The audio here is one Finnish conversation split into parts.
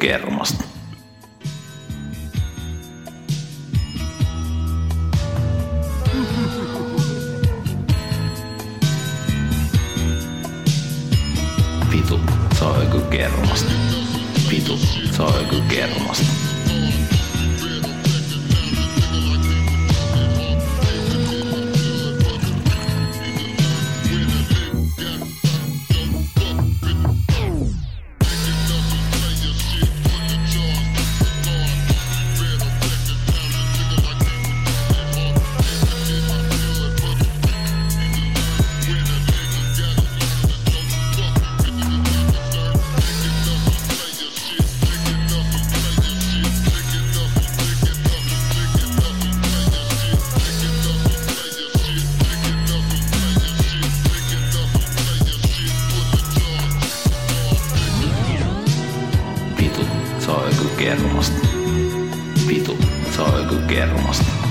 Rocker. Se on joku kermasta. Vitu, se on joku kermasta.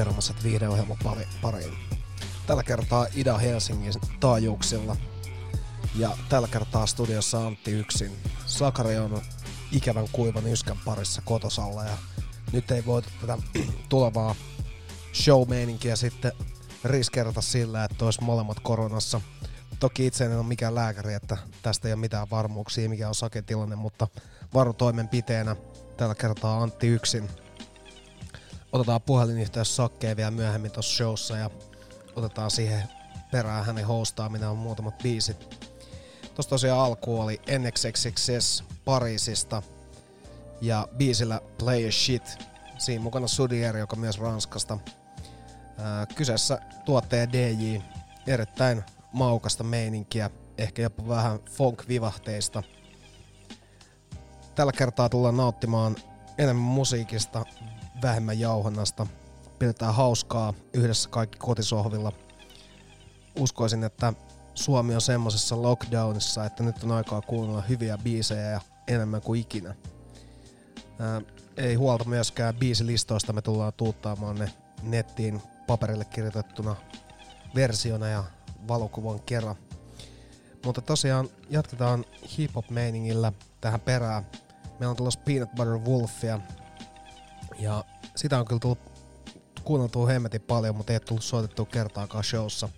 Ökykermaset viihdeohjelman pariin. Tällä kertaa Ida Helsingin taajuuksilla. Ja tällä kertaa studiossa Antti yksin. Sakari on ikävän kuivan yskän parissa kotosalla ja nyt ei voitu tätä tulevaa show sitten riskerata sillä, että olisi molemmat koronassa. Toki itse en ole mikään lääkäri, että tästä ei ole mitään varmuuksia, mikä on saketilanne, mutta varotoimenpiteenä tällä kertaa Antti yksin otetaan puhelinyhteys Sakkeen vielä myöhemmin tuossa showssa ja otetaan siihen perään hänen hostaaminen on muutamat biisit. Tuossa tosiaan alku oli NXXXS Pariisista ja biisillä Play a Shit. Siinä mukana Sudier, joka myös Ranskasta. Ää, kyseessä tuottaja DJ, erittäin maukasta meininkiä, ehkä jopa vähän funk-vivahteista. Tällä kertaa tullaan nauttimaan enemmän musiikista, vähemmän jauhannasta. Pidetään hauskaa yhdessä kaikki kotisohvilla. Uskoisin, että Suomi on semmosessa lockdownissa, että nyt on aikaa kuunnella hyviä biisejä ja enemmän kuin ikinä. Ää, ei huolta myöskään biisilistoista, me tullaan tuuttaamaan ne nettiin paperille kirjoitettuna versiona ja valokuvan kerran. Mutta tosiaan jatketaan hip-hop-meiningillä tähän perään. Meillä on tulossa Peanut Butter Wolfia, ja sitä on kyllä tullut kuunneltua hemmetin paljon, mutta ei tullut soitettua kertaakaan showssa.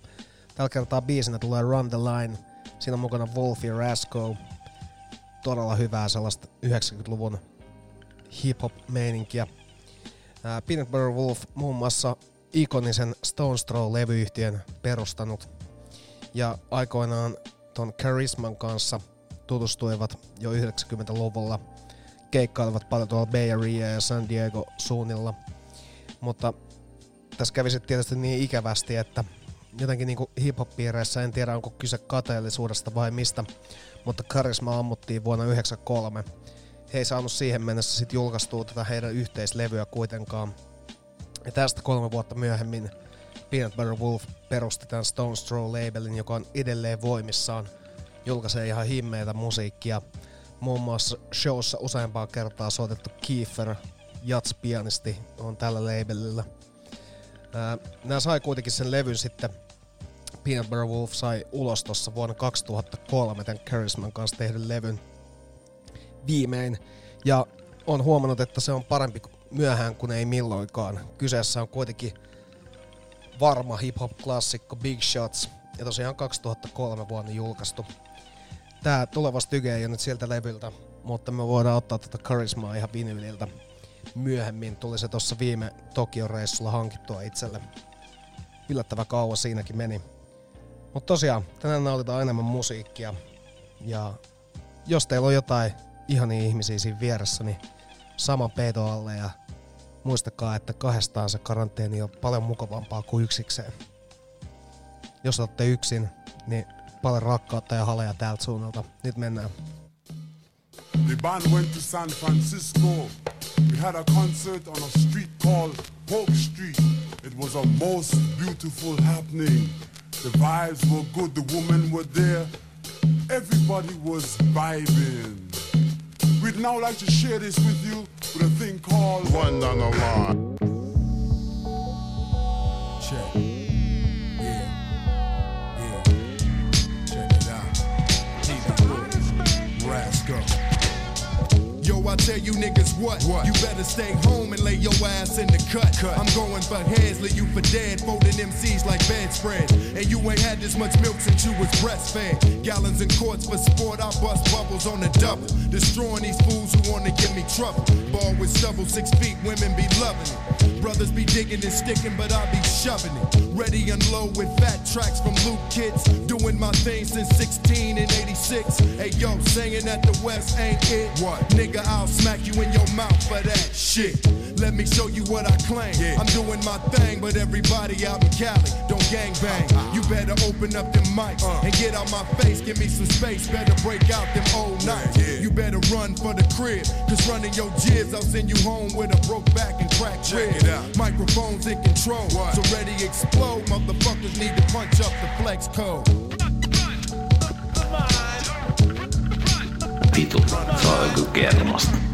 Tällä kertaa biisinä tulee Run the Line. Siinä on mukana Wolf ja Rasco. Todella hyvää sellaista 90-luvun hip-hop-meininkiä. Uh, Peanut Butter Wolf muun muassa ikonisen Stones Throw-levyyhtiön perustanut. Ja aikoinaan ton Charisman kanssa tutustuivat jo 90-luvulla – keikkailevat paljon tuolla Bay Area ja San Diego suunnilla. Mutta tässä kävi sitten tietysti niin ikävästi, että jotenkin niin hip-hop-piireissä en tiedä onko kyse kateellisuudesta vai mistä, mutta Karisma ammuttiin vuonna 1993. He ei saanut siihen mennessä sitten julkaistua tätä heidän yhteislevyä kuitenkaan. Ja tästä kolme vuotta myöhemmin Peanut Butter Wolf perusti tämän Stone Throw-labelin, joka on edelleen voimissaan. Julkaisee ihan himmeitä musiikkia muun muassa showssa useampaa kertaa soitettu Kiefer, jats-pianisti, on tällä labelillä. Nämä sai kuitenkin sen levyn sitten, Peanut Butter Wolf sai ulos tuossa vuonna 2003 tämän Charisman kanssa tehdyn levyn viimein. Ja on huomannut, että se on parempi myöhään kuin ei milloinkaan. Kyseessä on kuitenkin varma hip-hop-klassikko Big Shots, ja tosiaan 2003 vuonna julkaistu tää tuleva styge ei ole nyt sieltä levyltä, mutta me voidaan ottaa tätä karismaa ihan vinyliltä myöhemmin. Tuli se tossa viime Tokio-reissulla hankittua itselle. Yllättävä kauas siinäkin meni. Mutta tosiaan, tänään nautitaan enemmän musiikkia. Ja jos teillä on jotain ihania ihmisiä siinä vieressä, niin sama peito alle ja muistakaa, että kahdestaan se karanteeni on paljon mukavampaa kuin yksikseen. Jos olette yksin, niin paljon rakkautta ja haleja täältä suunnalta. Nyt mennään. The band went to San Francisco. We had a concert on a street called Polk Street. It was a most beautiful happening. The vibes were good, the women were there. Everybody was vibing. We'd now like to share this with you with a thing called One on the Line. Check. I tell you niggas what? what? You better stay home and lay your ass in the cut. cut. I'm going for heads, lay you for dead, folding MCs like bedspreads. And you ain't had this much milk since you was breastfed. Gallons and quarts for sport, I bust bubbles on the double. Destroying these fools who wanna give me trouble. Ball with stubble, six feet, women be loving it. Brothers be digging and sticking, but I be shoving it. Ready and low with fat tracks from Luke Kids. Doing my thing since 16 and 86. Hey yo, saying that the West ain't it. What? Nigga, I'll smack you in your mouth for that shit. Let me show you what I claim. Yeah. I'm doing my thing, but everybody out in Cali don't gang bang. Uh-huh. You better open up them mics uh. and get out my face. Give me some space. Better break out them old nights. Yeah. You better run for the crib, cause running your jizz, I'll send you home with a broke back and cracked ribs. Microphones in control, what? so ready explode. Motherfuckers need to punch up the flex code. Vitu, se joku kermasta.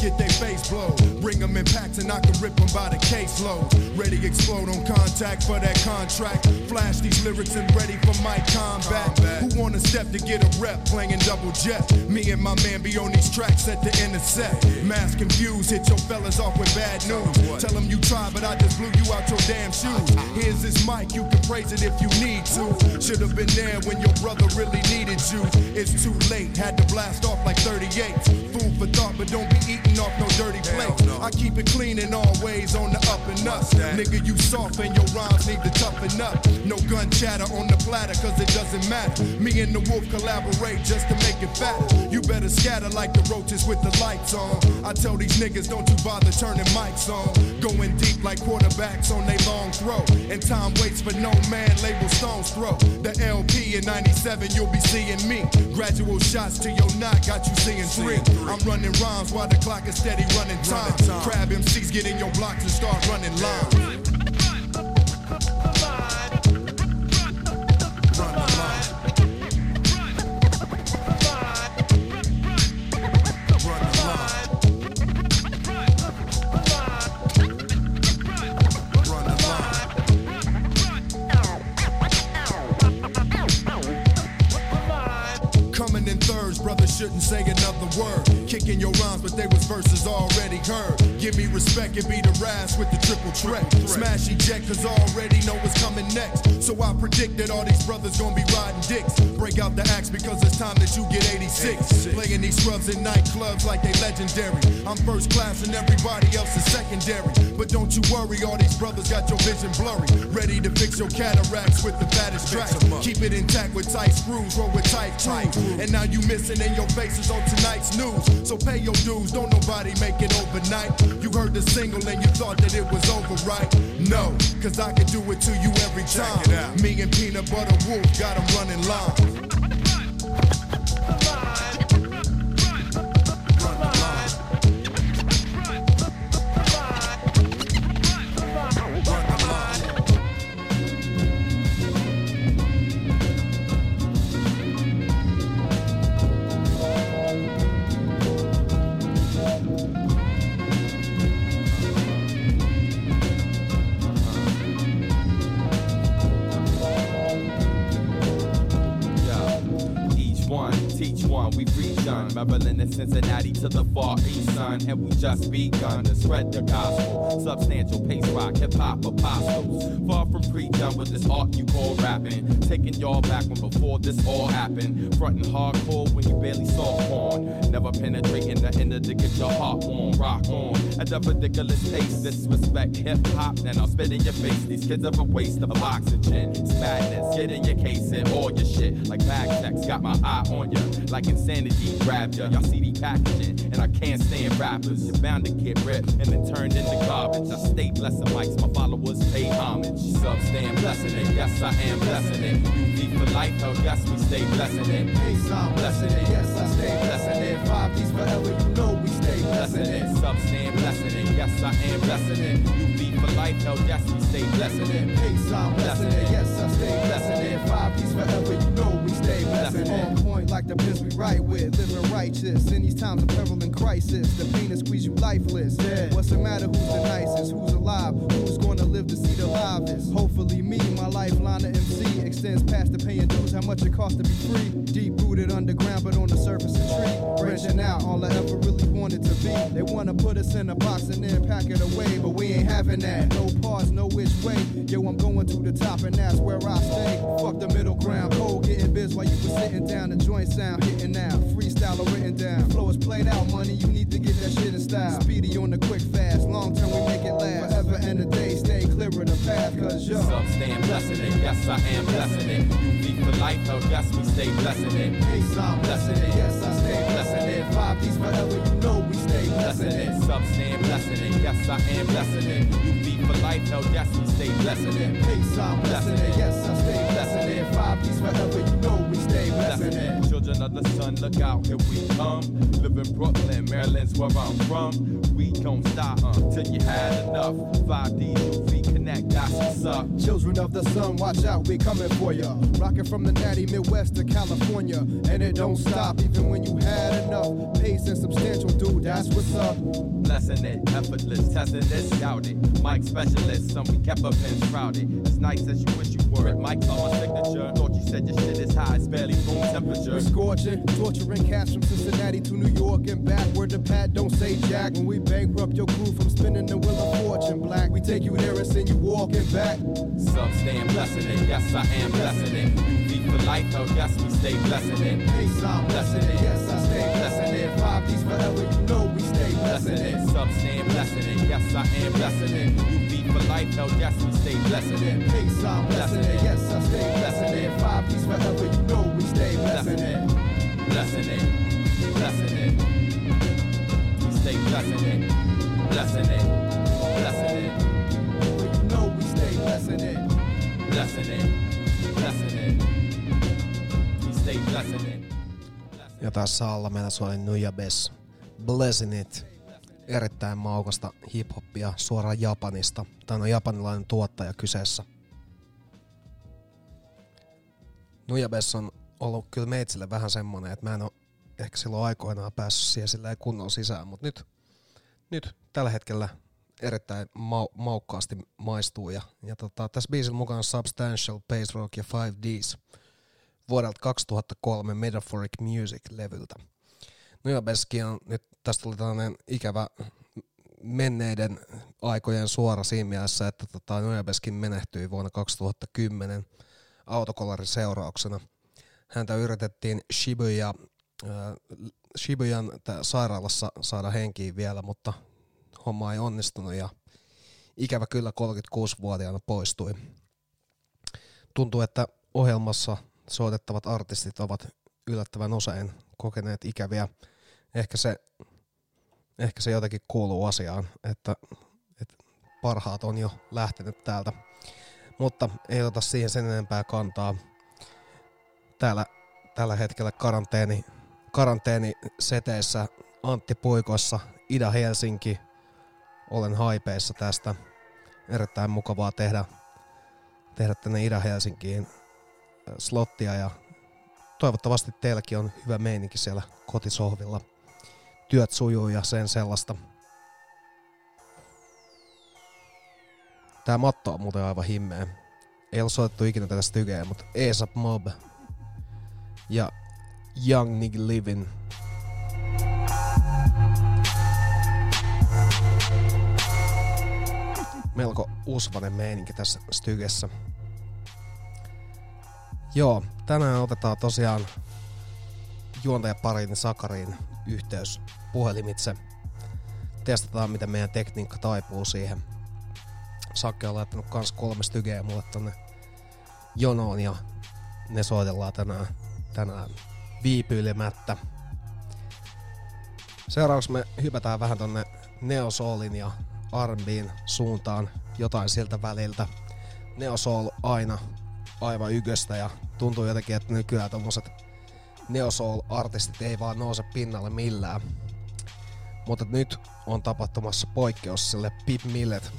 Get their face blown. Bring them in packs and I can rip them by the caseload. Ready to explode on contact for that contract. Flash these lyrics and ready for my combat. Who wanna step to get a rep playing double jet? Me and my man be on these tracks at the intersect. Mass confused, hit your fellas off with bad news. Tell them you tried, but I just blew you out your damn shoes. Here's this mic, you can praise it if you need to. Should've been there when your brother really needed you. It's too late, had to blast off like 38. Food for thought, but don't be eating off no dirty plates. I keep it clean in all ways on the up and up. Nigga, you soft and your rhymes need to toughen up. No gun chatter on the platter, cause it doesn't matter. Me and the wolf collaborate just to make it fatter. You better scatter like the roaches with the lights on. I tell these niggas, don't you bother turning mics on. Going deep like quarterbacks on they long throw. And time waits for no man, label Stone's throw. The LP in 97, you'll be seeing me. Gradual shots to your knot, got you seeing three. I'm running rhymes while the clock is steady running time. Crab MCs get in your blocks and start running lines. Give me respect and be the ras with the triple threat. Smash eject, cause already know what's coming next. So I predict that all these brothers gonna be riding dicks. Break out the axe because it's time that you get 86. Playing these scrubs in nightclubs like they legendary. I'm first class and everybody else is secondary. But don't you worry, all these brothers got your vision blurry. Ready to fix your cataracts with the fattest track. Keep it intact with tight screws, roll with tight crews. And now you missing and your faces on tonight's news. So pay your dues, don't nobody make it overnight. You heard the single and you thought that it was over, right? No, cause I can do it to you every time. Me and Peanut Butter Wolf got got 'em running line. bar the son. And we just begun to spread the gospel. Substantial pace rock, hip hop apostles. Far from pre-done with this art you call rapping. Taking y'all back when before this all happened. Frontin' hardcore when you barely saw porn. Never penetrating the inner to get your heart warm. Rock on. At a ridiculous pace, disrespect hip hop, then I'll spit in your face. These kids are a waste of oxygen. It's madness. Get in your case and all your shit. Like bag checks, got my eye on ya. Like insanity, grab ya. Y'all see the packaging, and I can't stand rappers. You're bound to get ripped and then turned into garbage. I stay blessing mics, my followers pay homage. Subs stand blessing it, yes I am blessing it. UV for life, oh yes we stay blessing it. Peace, I'm blessing it, yes I stay blessing it. Five D's forever, you know we stay blessing it. Subs stand blessing it, yes I am blessing it. UV for life, oh yes we stay blessing it. Peace, I'm blessing it, yes I stay blessing it. Five D's forever, you know we stay blessing it. Like the pins we write with, living righteous. In these times of peril and crisis, the pain that squeeze you lifeless. What's the matter? Who's the nicest? Who's alive? Who's gonna live to see the livest? Hopefully me, my lifeline to MC extends past the paying dues. How much it costs to be free? Deep rooted underground, but on the surface a tree. Branching out, all I ever really wanted to be. They wanna put us in a box and then pack it away, but we ain't having that. No pause, no which way. Yo, I'm going to the top, and that's where I stay. Fuck the middle ground, cold getting biz while you was sitting down. The joint sound hitting now, freestyle written down. Flow is played out, money. You need to get that shit in style. Speedy on the quick fast, long term we make it last. Forever and a day, stay clear of the path, cause yo. Some stand blessing it, yes I am blessing it. UV for life, oh yes we stay blessing it. Peace, I'm blessing it. Yes, I stay blessing it. Five D's forever, you know we stay blessing it. some stand blessing it, yes I am blessing it. UV for life, oh yes we stay blessing it. Peace, I'm blessing it. Yes, I stay blessing it. Five D's forever, you know we stay blessing it. Children of the sun, look out, here we come. Live in Brooklyn, Maryland's where I'm from. We gon' stop till you had enough. 5D UV that's what's up. Children of the sun, watch out, we coming for ya. Rocking from the natty Midwest to California. And it don't stop even when you had enough. Pace and substantial, dude, that's what's up. Blessing it, effortless, testing this, doubt it. Mike specialist, some we kept up in shrouded. As nice as you wish you were. Mike's on my signature. Thought you said your shit is high, it's barely room temperature. We're scorching, torturing cats from Cincinnati to New York and back. Where the pad don't say jack. When we bankrupt your crew from spinning the wheel of fortune black, we take you there and send you walking back. Some staying blessing it, yes I am blessing it. You be for life, oh yes we stay blessing it. Peace, I'm blessing it. Yes, I stay blessing it. Five D's forever, you know blessing it. some blessing it, yes I am blessing it. You be for life, oh yes we stay blessing it. Peace, I'm blessing it. Yes, I stay blessing it. Five D's forever, you know we stay blessing it. blessing it, blessing it. We stay blessing it, blessing it, blessing it, You know we stay blessing it. blessing it, blessing it. We stay blessing it. Ja tässä alla meillä soi Nuja Bess. Blessing It. Erittäin maukasta hiphoppia suoraan Japanista. Tämä on japanilainen tuottaja kyseessä. Nuja Bess on ollut kyllä meitsille vähän semmonen, että mä en ole ehkä silloin aikoinaan päässyt siihen silleen kunnon sisään, mutta nyt, nyt tällä hetkellä erittäin mau- maukkaasti maistuu. Ja, ja tota, tässä biisillä mukana Substantial, Bass Rock ja 5Ds vuodelta 2003 Metaphoric Music-levyltä. Nujabeski on nyt, tästä tuli tällainen ikävä menneiden aikojen suora siinä mielessä, että tota, Nujabeskin menehtyi vuonna 2010 autokolarin seurauksena. Häntä yritettiin Shibuya, äh, Shibuyan sairaalassa saada henkiin vielä, mutta homma ei onnistunut ja ikävä kyllä 36-vuotiaana poistui. Tuntuu, että ohjelmassa soitettavat artistit ovat yllättävän usein kokeneet ikäviä. Ehkä se, ehkä se jotenkin kuuluu asiaan, että, että parhaat on jo lähtenyt täältä. Mutta ei ota siihen sen enempää kantaa. Täällä tällä hetkellä karanteeni, karanteeni seteissä Antti Puikossa, Ida Helsinki. Olen haipeissa tästä. Erittäin mukavaa tehdä, tehdä tänne Ida Helsinkiin äh, slottia ja toivottavasti teilläkin on hyvä meininki siellä kotisohvilla. Työt sujuu ja sen sellaista. Tää matto on muuten aivan himmeä. Ei ole soitettu ikinä tätä stygeä, mutta ASAP Mob ja Young Nigga Livin. Melko usvanen meininki tässä stygessä. Joo, tänään otetaan tosiaan juontajaparin Sakariin yhteys puhelimitse. Testataan, miten meidän tekniikka taipuu siihen. Sakke on laittanut kans kolme stygeä mulle tonne jonoon ja ne soitellaan tänään, tänään viipyilemättä. Seuraavaksi me hypätään vähän tonne Neo Soulin ja R&Bn suuntaan jotain siltä väliltä. Neo Soul aina aivan yköstä ja tuntuu jotenkin, että nykyään tommoset Neo Soul-artistit ei vaan nouse pinnalle millään. Mutta nyt on tapahtumassa poikkeus sille Pip Millet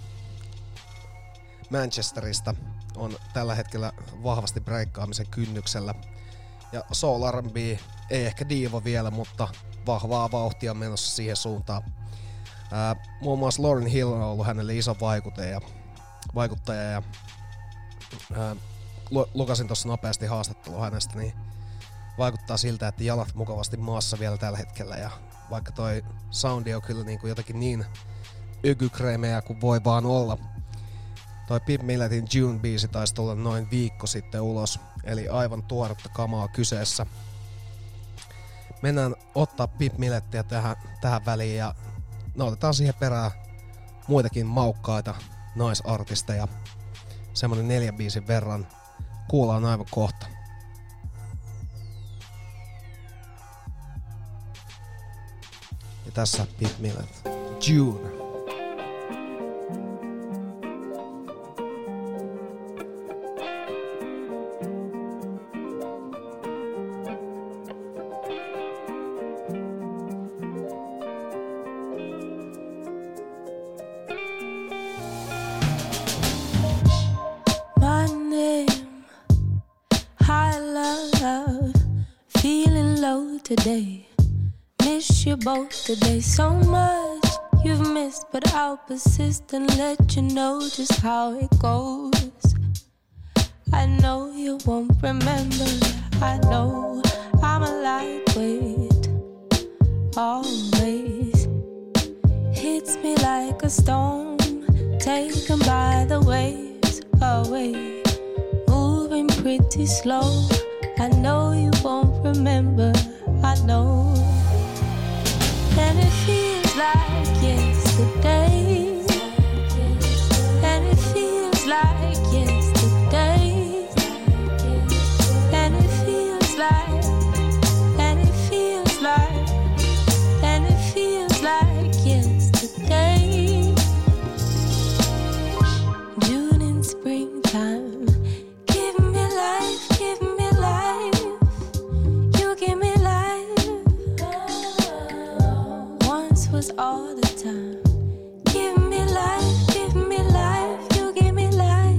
Manchesterista on tällä hetkellä vahvasti breikkaamisen kynnyksellä. Ja Soul R&B ei ehkä diivo vielä, mutta vahvaa vauhtia menossa siihen suuntaan. Ää, muun muassa Lauren Hill on ollut hänelle iso vaikuttaja, vaikuttaja ja ää, lu- lukasin tuossa nopeasti haastattelua hänestä, niin vaikuttaa siltä, että jalat mukavasti maassa vielä tällä hetkellä ja vaikka toi soundi on kyllä niin kuin jotenkin niin ökykreemejä kuin voi vaan olla. Toi Pip Milletin June-biisi taisi tulla noin viikko sitten ulos, eli aivan tuoretta kamaa kyseessä. Mennään ottaa Pip Millettiä tähän, tähän väliin ja no otetaan siihen perään muitakin maukkaita naisartisteja. Semmonen neljän biisin verran. Kuullaan aivan kohta. Ja tässä Pip Millet. June. both today. So much you've missed, but I'll persist and let you know just how it goes. I know you won't remember. I know I'm a lightweight. Always hits me like a stone, taken by the waves away. Moving pretty slow. I know you won't remember. I know like all the time. Give me life, give me life, you give me life.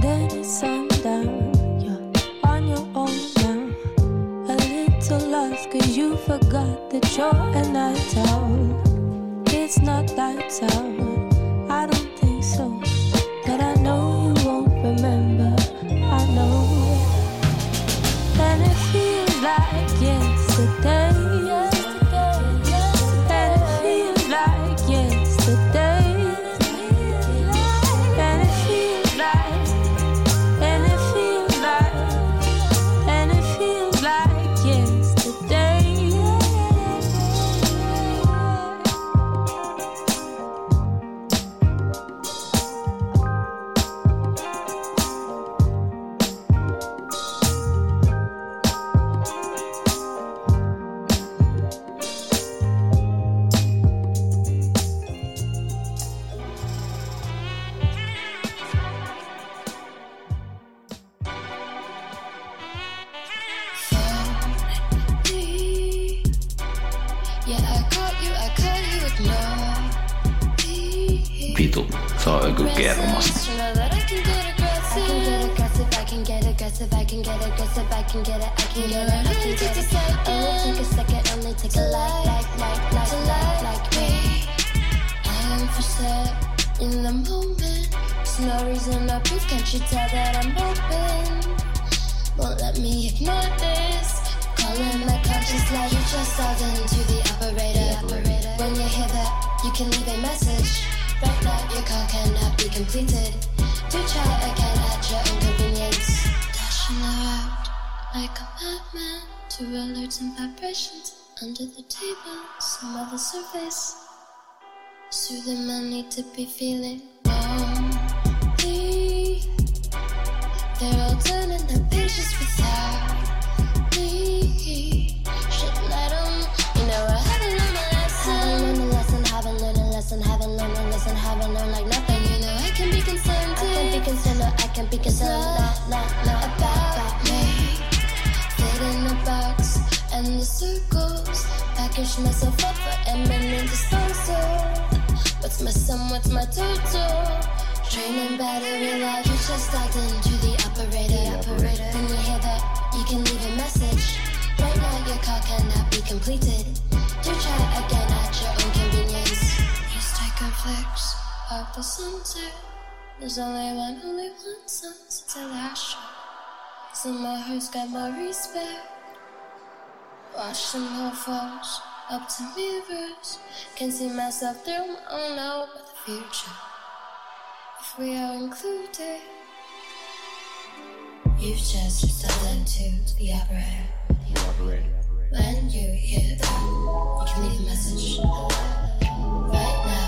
Then it's sundown, you're on your own now. A little lost, cause you forgot that you're a night out. It's not lights out, I don't think so. But I know you won't remember, I know. And if you face. Soudainement, need to be feeling lonely. They're all turning their pages without me. Should let them, you know, I haven't learned my lesson. Haven't learned a lesson, haven't learned a lesson, haven't learned a lesson, haven't learned like nothing. You know, I can be concerned, I can be concerned, no, I can be concerned, not, not, not about, about me. Fit in the box and the circles push myself up for eminent dispenser. What's my sum? What's my total? Draining battery life. You just dialed to the operator. The operator. When you hear that, you can leave a message. Right now, your call cannot be completed. Do try again at your own convenience. Just take a flex of the sunset. There's only one, only one sunset till I show. So my heart's got my respect. Watch the falls up to rivers. Can see myself through my own now, but the future. If we are included, you've just stolen to the operator. The operator. When you hear that, you can leave a message right now.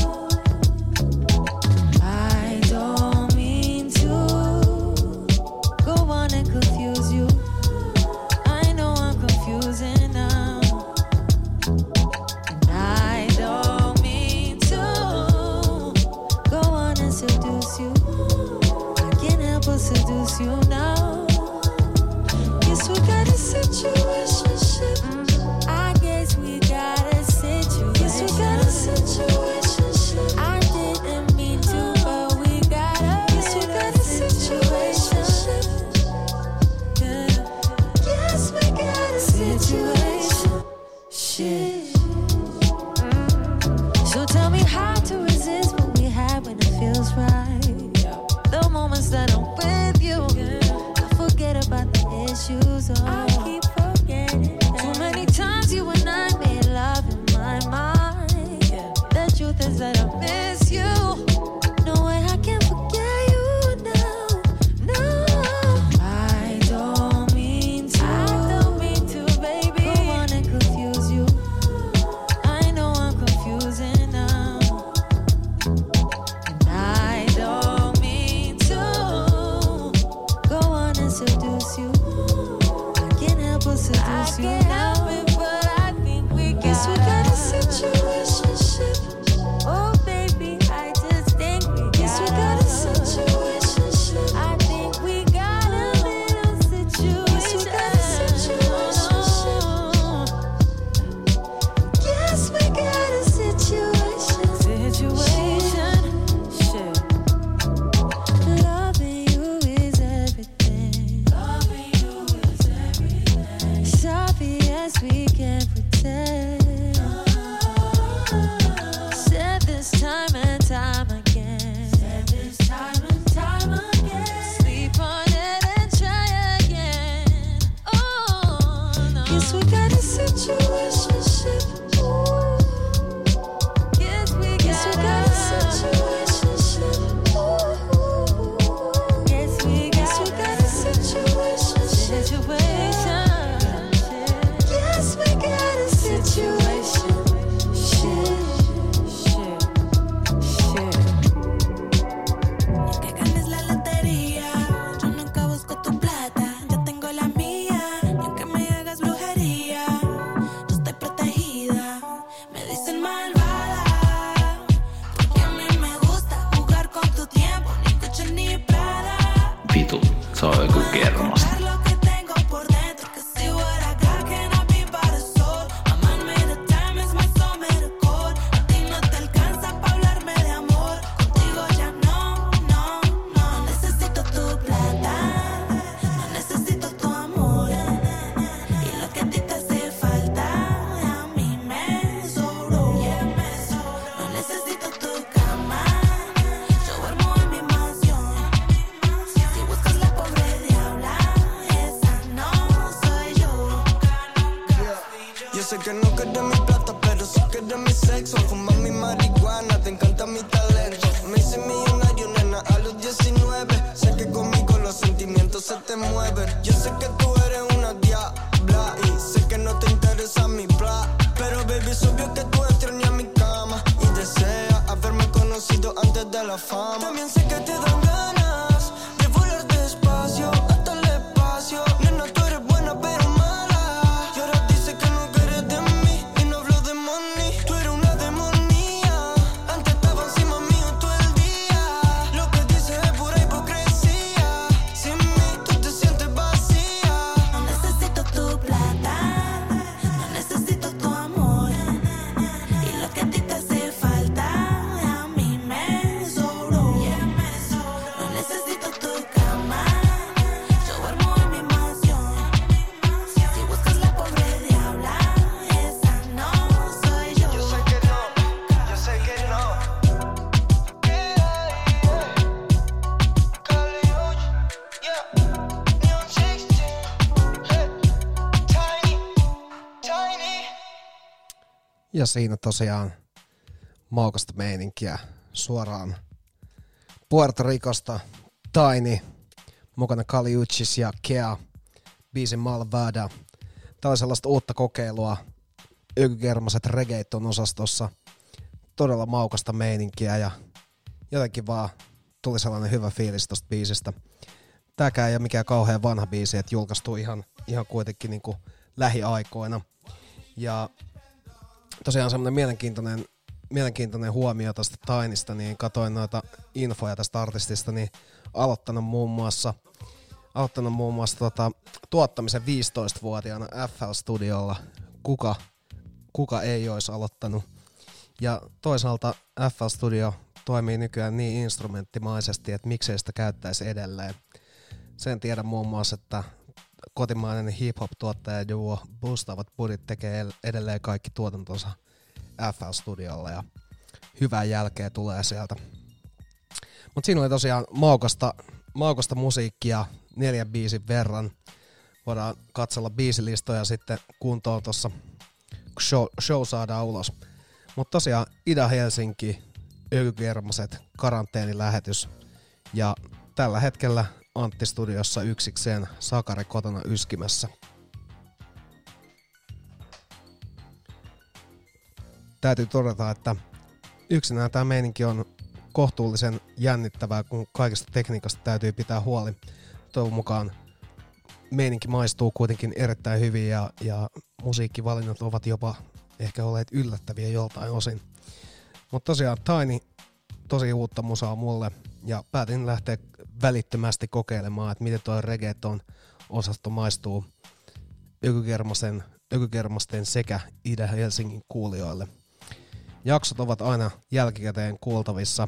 ja siinä tosiaan maukasta meininkiä suoraan Puerto Ricosta. Taini, mukana Kali Uchis ja Kea, biisin Malvada. Tämä on sellaista uutta kokeilua. ykkökermaset reggaet on osastossa. Todella maukasta meininkiä ja jotenkin vaan tuli sellainen hyvä fiilis tosta biisistä. Tämäkään ei ole mikään kauhean vanha biisi, että julkaistu ihan, ihan kuitenkin niin kuin lähiaikoina. Ja tosiaan semmoinen mielenkiintoinen, mielenkiintoinen huomio tästä Tainista, niin katoin noita infoja tästä artistista, niin aloittanut muun muassa, aloittanut muun muassa tota, tuottamisen 15-vuotiaana FL-studiolla. Kuka, kuka ei olisi aloittanut? Ja toisaalta FL Studio toimii nykyään niin instrumenttimaisesti, että miksei sitä käyttäisi edelleen. Sen tiedän muun muassa, että kotimainen hip-hop-tuottaja duo Boostavat Budit tekee el- edelleen kaikki tuotantonsa FL-studiolla ja hyvää jälkeä tulee sieltä. Mutta siinä oli tosiaan maukasta, maukasta musiikkia neljän biisin verran. Voidaan katsella biisilistoja sitten kuntoon tuossa, show, show saadaan ulos. Mutta tosiaan Ida-Helsinki, Ökykermaset, karanteenilähetys ja tällä hetkellä Antti Studiossa yksikseen Sakari kotona yskimässä. Täytyy todeta, että yksinään tämä meininki on kohtuullisen jännittävää, kun kaikesta tekniikasta täytyy pitää huoli. Toivon mukaan meininki maistuu kuitenkin erittäin hyvin ja, ja musiikkivalinnat ovat jopa ehkä olleet yllättäviä joltain osin. Mutta tosiaan Tiny, tosi uutta musaa mulle ja päätin lähteä välittömästi kokeilemaan, että miten tuo reggaeton osasto maistuu Ökykermasten, Ökykermasten sekä Itä-Helsingin kuulijoille. Jaksot ovat aina jälkikäteen kuultavissa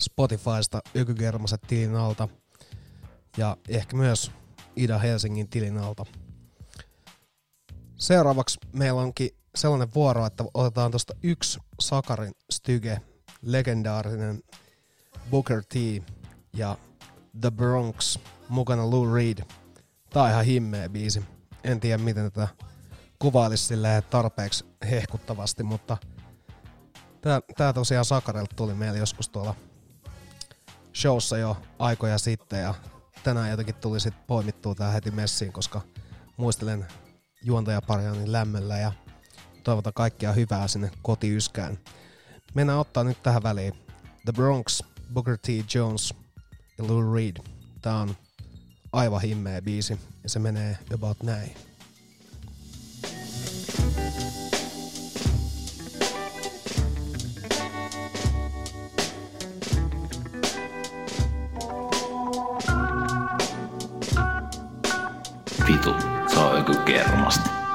Spotifysta Ökykermaset tilin alta ja ehkä myös Ida-Helsingin tilin alta. Seuraavaksi meillä onkin sellainen vuoro, että otetaan tuosta yksi Sakarin styge, legendaarinen Booker T ja The Bronx, mukana Lou Reed. Tää on ihan himmeä biisi. En tiedä miten tätä kuvailisi tarpeeksi hehkuttavasti, mutta tää, tää tosiaan Sakarelta tuli meille joskus tuolla showssa jo aikoja sitten ja tänään jotenkin tuli sitten poimittua tää heti messiin, koska muistelen juontajapariani lämmöllä ja toivotan kaikkia hyvää sinne kotiyskään. Mennään ottaa nyt tähän väliin The Bronx, Booker T. Jones ja Lou Reed. Tää on aivan himmeä biisi ja se menee about näin. Vitu, se on joku kermasta.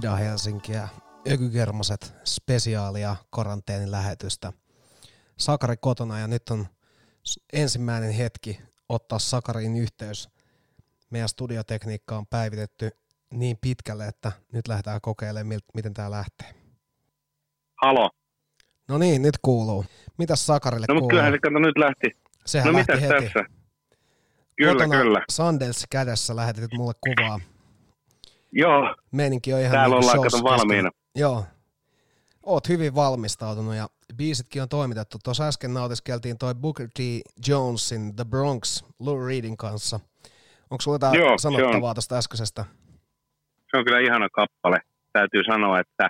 Ida Helsinkiä, Ökykermaset spesiaalia karanteenin lähetystä. Sakari kotona ja nyt on ensimmäinen hetki ottaa Sakariin yhteys. Meidän studiotekniikka on päivitetty niin pitkälle, että nyt lähdetään kokeilemaan, miten tämä lähtee. Halo. No niin, nyt kuuluu. Mitäs Sakarille No mutta kuuluu? kyllähän se kato nyt lähti. Sehän no lähti mitäs heti. tässä? Kyllä, Kotona kyllä. Sandels kädessä lähetit mulle kuvaa. Joo, Meininki on ihan täällä niin ollaan kato valmiina. Joo. Oot hyvin valmistautunut ja biisitkin on toimitettu. Tuossa äsken nautiskeltiin toi Booker T. Jonesin The Bronx Lou Reedin kanssa. Onko sulla jotain Joo, sanottavaa tuosta äskeisestä? se on kyllä ihana kappale. Täytyy sanoa, että,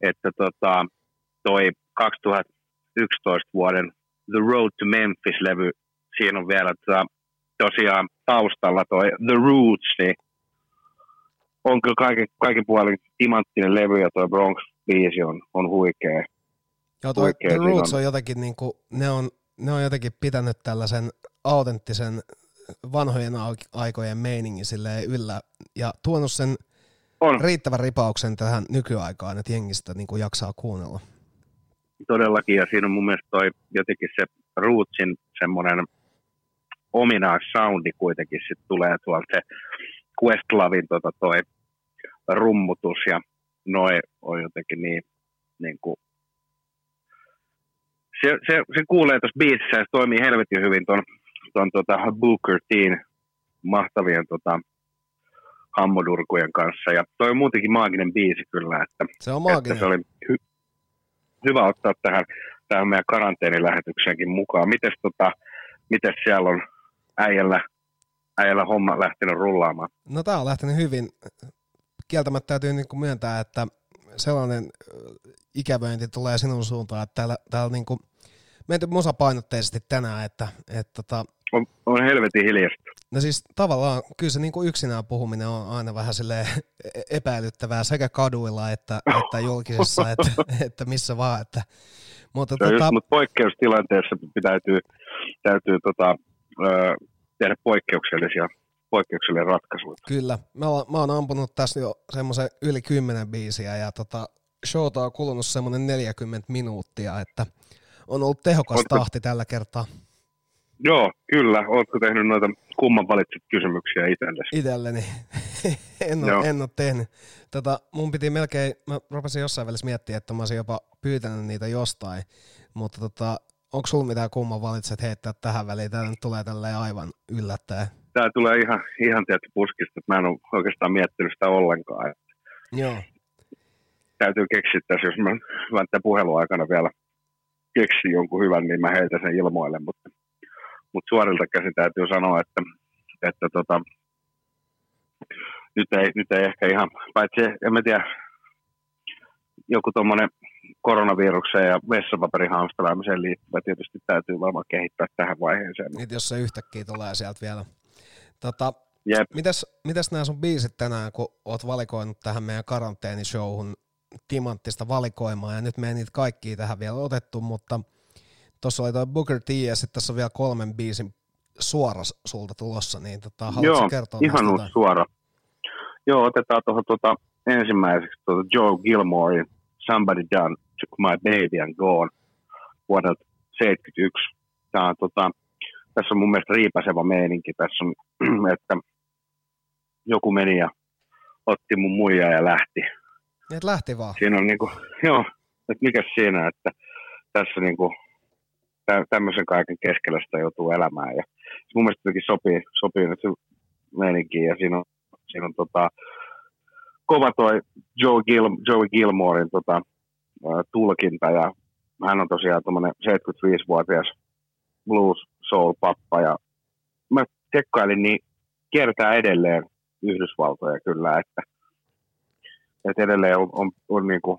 että tota, toi 2011 vuoden The Road to Memphis-levy, siinä on vielä tota, tosiaan taustalla toi The Roots, niin on kyllä kaiken, kaiken puolin timanttinen levy ja toi Bronx-biisi on, on huikea. Joo, toi Oikein The Roots on. jotenkin niinku, ne on, ne on jotenkin pitänyt tällaisen autenttisen vanhojen ai- aikojen meiningin yllä ja tuonut sen On. riittävän ripauksen tähän nykyaikaan, että jengistä niinku jaksaa kuunnella. todellakin, ja siinä on mun mielestä toi jotenkin se Rootsin semmoinen ominais soundi kuitenkin sit tulee tuolta se Questlavin tota toi rummutus ja noi on jotenkin niin, niin kuin, se, se, se, kuulee tuossa biisissä ja se toimii helvetin hyvin ton, ton tota Booker Teen mahtavien tota, hammodurkujen kanssa. Ja toi on muutenkin maaginen biisi kyllä, että, Se on että maaginen. se oli hy- hyvä ottaa tähän, tähän meidän karanteenilähetykseenkin mukaan. Mites, tota, mites siellä on äijällä, äijällä homma lähtenyt rullaamaan? No tää on lähtenyt hyvin. Kieltämättä täytyy niinku myöntää, että sellainen ö, ikävöinti tulee sinun suuntaan, että täällä, täällä niinku menty musapainotteisesti tänään, että, että tota, On, on helvetin hiljasta. no siis tavallaan kyllä se niinku yksinään puhuminen on aina vähän silleen e- epäilyttävää sekä kaduilla että, että julkisessa, että, että missä vaan, että, mutta tota, just, mutta poikkeustilanteessa täytyy, täytyy tota, ö, tehdä poikkeuksellisia, poikkeuksellisia ratkaisuja. Kyllä. Mä, oon- mä oon ampunut tässä jo semmoisen yli kymmenen biisiä ja tota, showta on kulunut semmoinen 40 minuuttia, että on ollut tehokas Ootko- tahti tällä kertaa Joo, kyllä. Oletko tehnyt noita kumman valitset kysymyksiä itsellesi? itselleni. en, Joo. ole, en ole tehnyt. Tota, mun piti melkein, mä rupesin jossain välissä miettiä, että mä olisin jopa pyytänyt niitä jostain, mutta tota, onko sulla mitään kumman valitset heittää tähän väliin? Tämä nyt tulee tälleen aivan yllättäen. Tämä tulee ihan, ihan tietysti puskista, että mä en ole oikeastaan miettinyt sitä ollenkaan. Joo. Täytyy keksiä tässä, jos mä, mä tämän puhelun aikana vielä keksin jonkun hyvän, niin mä heitän sen ilmoille, mutta, mutta suorilta käsin täytyy sanoa, että, että tota, nyt, ei, nyt ei ehkä ihan, paitsi en mä tiedä, joku tuommoinen koronavirukseen ja vessapaperin hamstraamiseen liittyvä tietysti täytyy varmaan kehittää tähän vaiheeseen. Nyt jos se yhtäkkiä tulee sieltä vielä. Tota, Jep. mitäs, mitäs nämä sun biisit tänään, kun oot valikoinut tähän meidän karanteenishowhun timanttista valikoimaa, ja nyt me ei niitä kaikkia tähän vielä otettu, mutta tuossa oli toi Booker T, ja sitten tässä on vielä kolmen biisin suora sulta tulossa, niin tota, haluatko Joo, kertoa ihan uusi suora. Joo, otetaan tuohon tuota, ensimmäiseksi tuota Joe Gilmorein Somebody Done Took My Baby and Gone vuodelta 71. Tämä on, tota, tässä on mun mielestä riipäsevä meininki. Tässä on, että joku meni ja otti mun muija ja lähti. Niin, et lähti vaan. Siinä on niinku, joo, että mikä siinä, että tässä niinku, tä, tämmöisen kaiken keskellä sitä joutuu elämään. Ja se mun mielestä jotenkin sopii, sopii nyt se meininkiin ja siinä on, siinä on tota, kova toi Joe, Gil, Joe Gilmorein tota, tulkinta ja hän on tosiaan tuommoinen 75-vuotias blues soul pappa ja mä tekkailin, niin kiertää edelleen Yhdysvaltoja kyllä, että, että edelleen on, on, on niin kuin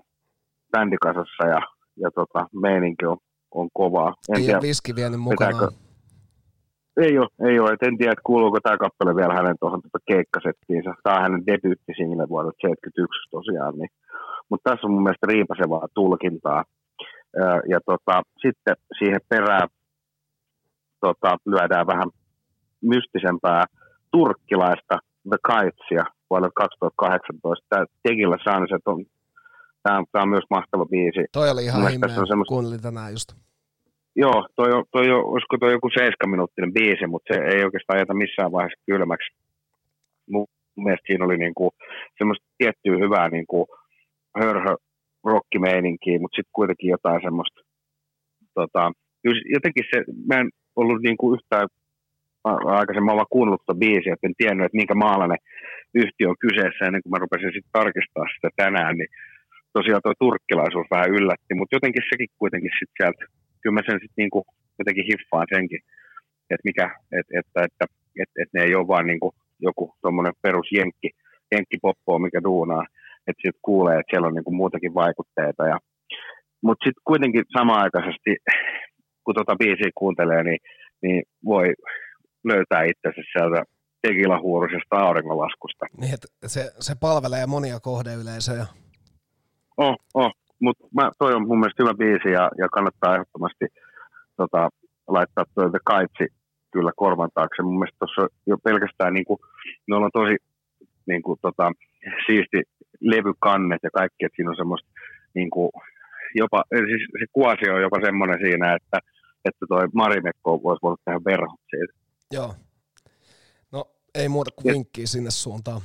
bändikasassa ja, ja tota, meininki on, on kovaa. En Ei tiedä, ole viski vienyt mukanaan. vetääkö- ei ole, ei ole. Et en tiedä, että kuuluuko tämä kappale vielä hänen tuohon tuota keikkasettiinsa. Tämä on hänen debyyttisingle vuodelta 71 tosiaan. Niin. Mutta tässä on mun mielestä riipasevaa tulkintaa. Ää, Ja tota, sitten siihen perään tota, lyödään vähän mystisempää turkkilaista The Kitesia, vuodelta 2018. Tämä Tegilla Sunset on, tämä, tämä on myös mahtava biisi. Toi oli ihan himmeä, tässä on semmoista- kuuntelin tänään just. Joo, toi, on- toi, on- olisiko toi joku 7-minuuttinen biisi, mutta se ei oikeastaan ajeta missään vaiheessa kylmäksi. Mun mielestä siinä oli niinku semmoista tiettyä hyvää niinku hörhö rockimeininkiä, mutta sitten kuitenkin jotain semmoista, tota, jotenkin se, mä en ollut niinku yhtään a- aikaisemmin vaan kuunnellut tuota biisiä, että en tiennyt, että minkä maalainen yhtiö on kyseessä ennen kuin mä rupesin sitten tarkistaa sitä tänään, niin tosiaan tuo turkkilaisuus vähän yllätti, mutta jotenkin sekin kuitenkin sitten sieltä, kyllä mä sen sitten niinku jotenkin hiffaan senkin, että mikä, että, että, että, että, että ne ei ole vaan niinku joku tuommoinen perus jenkki, jenkkipoppoa, mikä duunaa, että sitten kuulee, että siellä on niinku muutakin vaikutteita. Ja, mutta sitten kuitenkin samaaikaisesti, kun tota biisiä kuuntelee, niin, niin voi löytää itsensä sieltä tekilahuurusesta auringonlaskusta. Niin, että se, se palvelee monia kohdeyleisöjä. Oh, oh. mutta toi on mun mielestä hyvä biisi ja, ja kannattaa ehdottomasti tota, laittaa toi The Kaitsi kyllä korvan taakse. Mun mielestä tuossa jo pelkästään niinku, ne on tosi niinku, tota, siisti levykannet ja kaikki, että siinä on semmoista niinku, jopa, siis se kuasi on jopa semmoinen siinä, että, että toi Marimekko voisi voinut tehdä verhot siitä. Joo. No, ei muuta kuin vinkkiä sinne suuntaan.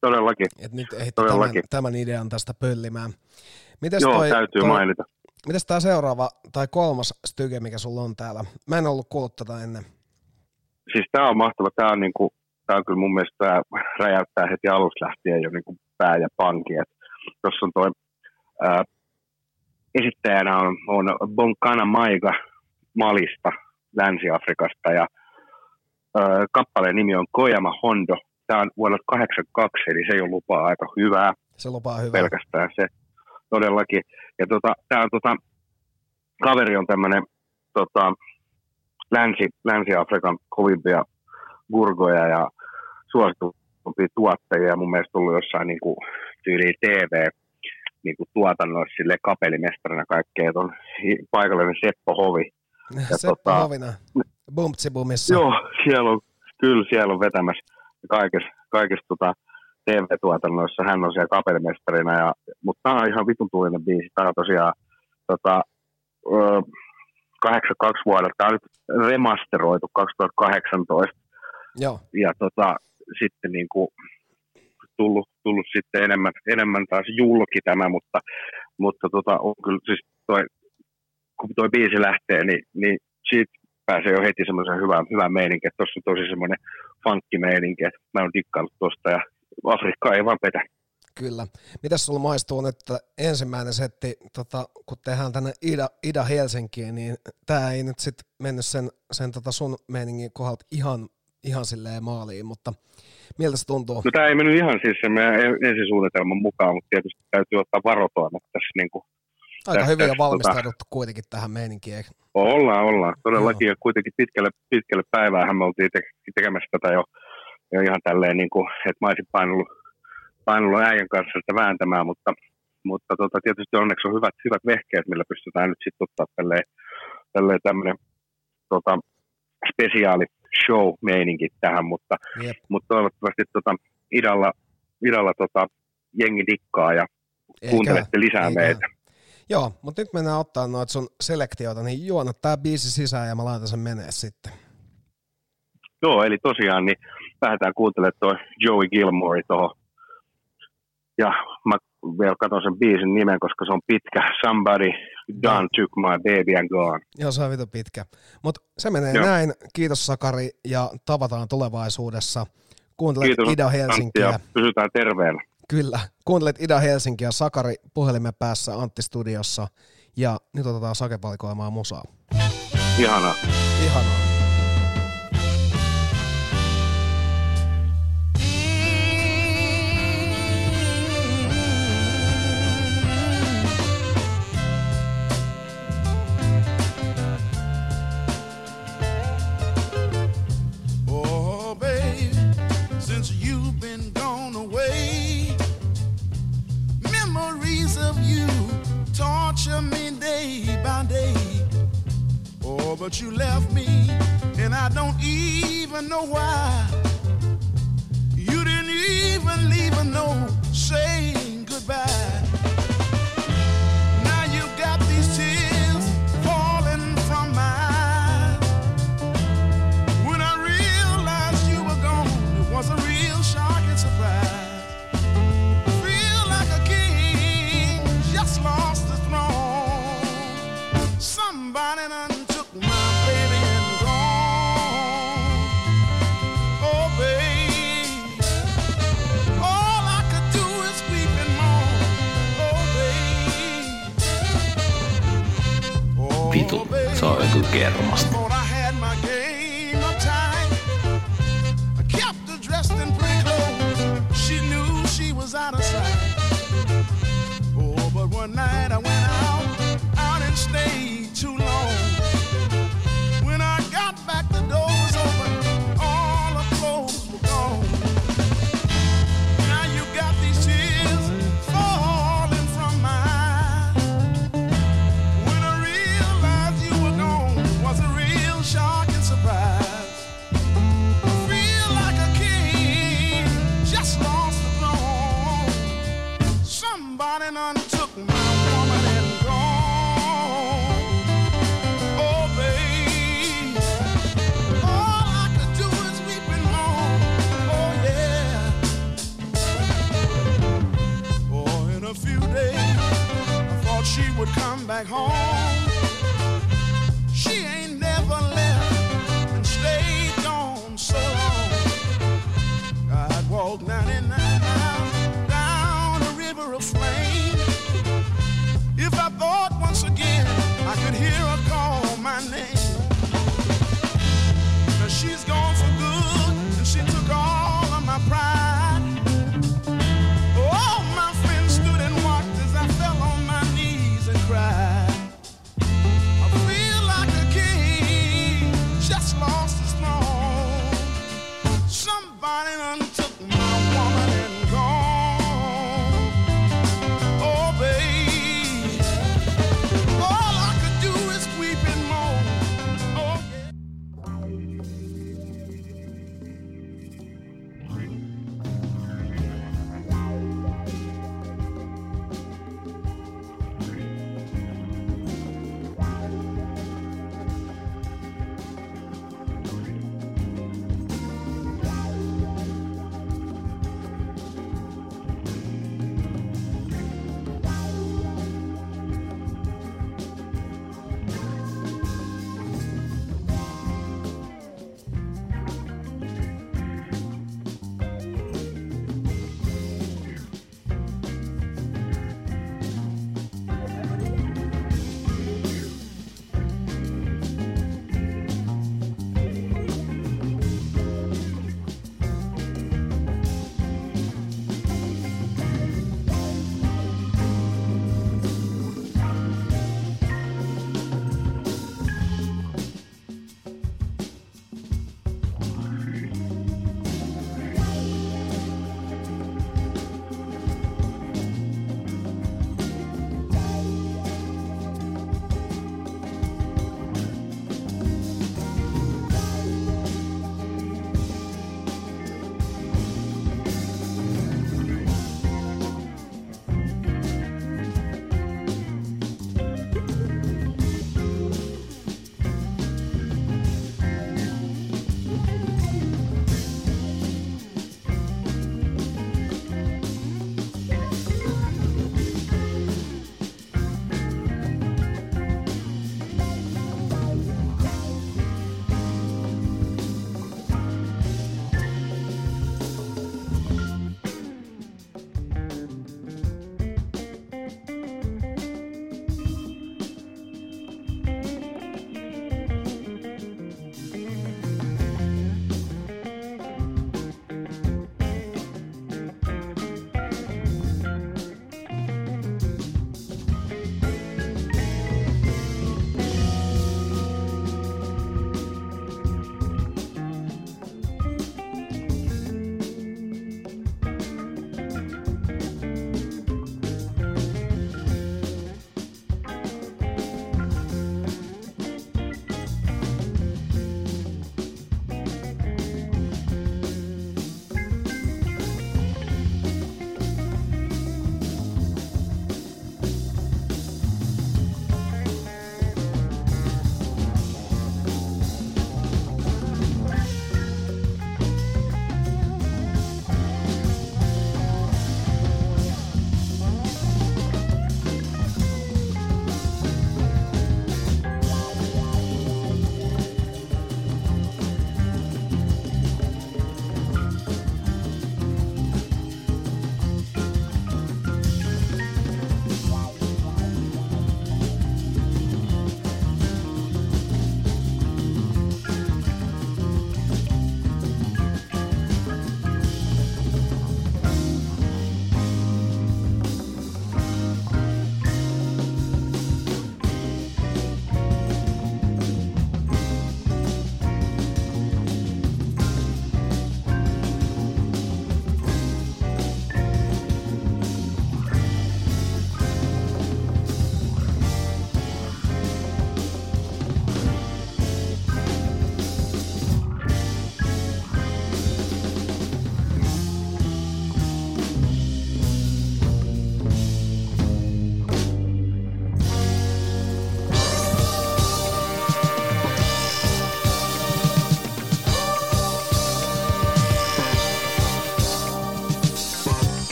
Todellakin. Et nyt ehditte tämän, Todellakin. tämän idean tästä pöllimään. Mites Joo, toi, täytyy toi, mainita. Mites tämä seuraava tai kolmas styge, mikä sulla on täällä? Mä en ollut kuullut tätä ennen. siis tämä on mahtava. Tämä on, niinku, tää on kyllä mun mielestä tää räjäyttää heti alusta lähtien jo niinku pää ja panki. Tuossa on toi ää, esittäjänä on, on Bonkana Maiga Malista, Länsi-Afrikasta ja ää, kappaleen nimi on Kojama Hondo. Tämä on vuodelta 82, eli se jo lupaa aika hyvää Se lupaa hyvää. pelkästään se todellakin. Ja tota, tämä on tota, kaveri on tämmöinen tota, Länsi, Länsi-Afrikan kovimpia gurgoja ja suositumpia tuottajia. Ja mun mielestä tullut jossain niin kuin, tyyliin TV niin kuin tuotannoissa sille kapelimestarina kaikkea. On paikallinen Seppo Hovi. Ja Seppo tota- Hovina. Bumptsibumissa. Joo, siellä on, kyllä siellä on vetämässä kaikessa, kaikessa tota, TV-tuotannoissa. Hän on siellä kapelimestarina, ja, mutta tämä on ihan vitun tuulinen biisi. Tämä on tosiaan tota, ö, 82 vuodelta. Tämä on nyt remasteroitu 2018 Joo. ja tota, sitten niin kuin tullut, tullut sitten enemmän, enemmän taas julki tämä, mutta, mutta tota, on kyllä siis toi, kun toi biisi lähtee, niin, niin siitä pääsee jo heti semmoisen hyvän, hyvän meininki, että tuossa on tosi semmoinen funkkimeininki, että mä oon dikkaillut tuosta ja Afrikka ei vaan petä. Kyllä. Mitäs sulla maistuu nyt että ensimmäinen setti, tota, kun tehdään tänne Ida, Ida Helsinkiin, niin tämä ei nyt sitten mennyt sen, sen tota sun meiningin kohdalta ihan, ihan silleen maaliin, mutta miltä se tuntuu? No tämä ei mennyt ihan siis sen meidän ensisuunnitelman mukaan, mutta tietysti täytyy ottaa varotoimet tässä niin kuin Aika tässä- hyvin on tässä, valmistauduttu kuitenkin tähän meininkiin. eikö? Ollaan, ollaan. Todellakin. Ja kuitenkin pitkälle, pitkälle päivään me oltiin te- tekemässä tätä jo, jo ihan tälleen, niin kuin, että mä olisin painellut, painellut äijän kanssa sitä vääntämään, mutta, mutta tota, tietysti onneksi on hyvät, hyvät vehkeet, millä pystytään nyt sitten ottaa tälleen, tälleen tämmöinen tota, spesiaali show-meininki tähän, mutta, Jep. mutta toivottavasti tota, idalla, idalla tota, jengi dikkaa ja Eikä- kuuntelette lisää eikä. meitä. Joo, mutta nyt mennään ottaa noita sun selektioita, niin juona tää biisi sisään ja mä laitan sen menee sitten. Joo, eli tosiaan niin lähdetään kuuntelemaan toi Joey Gilmore tuohon. Ja mä vielä katson sen biisin nimen, koska se on pitkä. Somebody done took my baby and gone. Joo, se on vitu pitkä. Mutta se menee Joo. näin. Kiitos Sakari ja tavataan tulevaisuudessa. Kuuntelet Kiitos Ida Helsinkiä. ja pysytään terveenä. Kyllä. Kuuntelet Ida Helsinkiä, Sakari puhelimen päässä Antti Studiossa. Ja nyt otetaan sakevalikoimaa musaa. Ihanaa. Ihanaa. But you left me, and I don't even know why. You didn't even leave a note saying goodbye. Kermasta.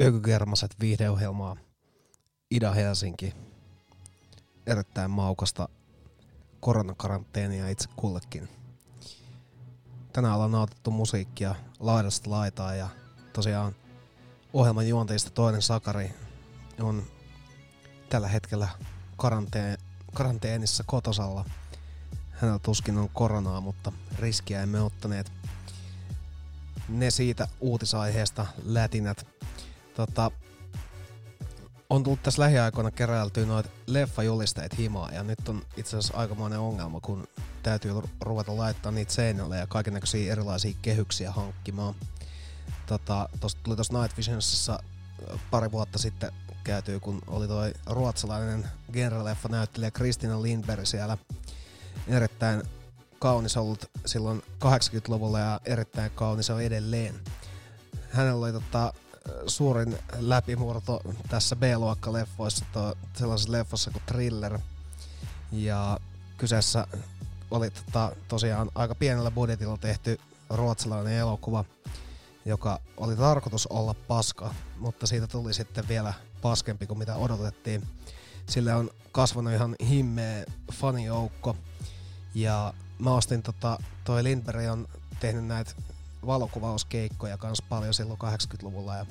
Ökykermaset viihdeohjelmaa Ida-Helsinki. Erittäin maukasta koronakaranteenia itse kullekin. Tänään ollaan nautettu musiikkia laidasta laitaa ja tosiaan ohjelman juonteista toinen Sakari on tällä hetkellä karanteen, karanteenissa kotosalla. Hänellä tuskin on koronaa, mutta riskiä emme ottaneet. Ne siitä uutisaiheesta lätinät. Tota, on tullut tässä lähiaikoina keräiltyä noita leffajulisteet himaa ja nyt on itse asiassa aikamoinen ongelma, kun täytyy ru- ruveta laittaa niitä seinälle ja kaikenlaisia erilaisia kehyksiä hankkimaan. Tota, tosta tuli tuossa Night Visionsissa pari vuotta sitten käytyy, kun oli toi ruotsalainen genre-leffa näyttelijä Kristina Lindberg siellä. Erittäin kaunis ollut silloin 80-luvulla ja erittäin kaunis on edelleen. Hänellä oli tota, suurin läpimurto tässä B-luokka-leffoissa, sellaisessa leffassa kuin Thriller. Ja kyseessä oli tota, tosiaan aika pienellä budjetilla tehty ruotsalainen elokuva, joka oli tarkoitus olla paska, mutta siitä tuli sitten vielä paskempi kuin mitä odotettiin. Sille on kasvanut ihan himmeä fanijoukko. Ja mä ostin tota, toi Lindberg on tehnyt näitä valokuvauskeikkoja kans paljon silloin 80-luvulla ja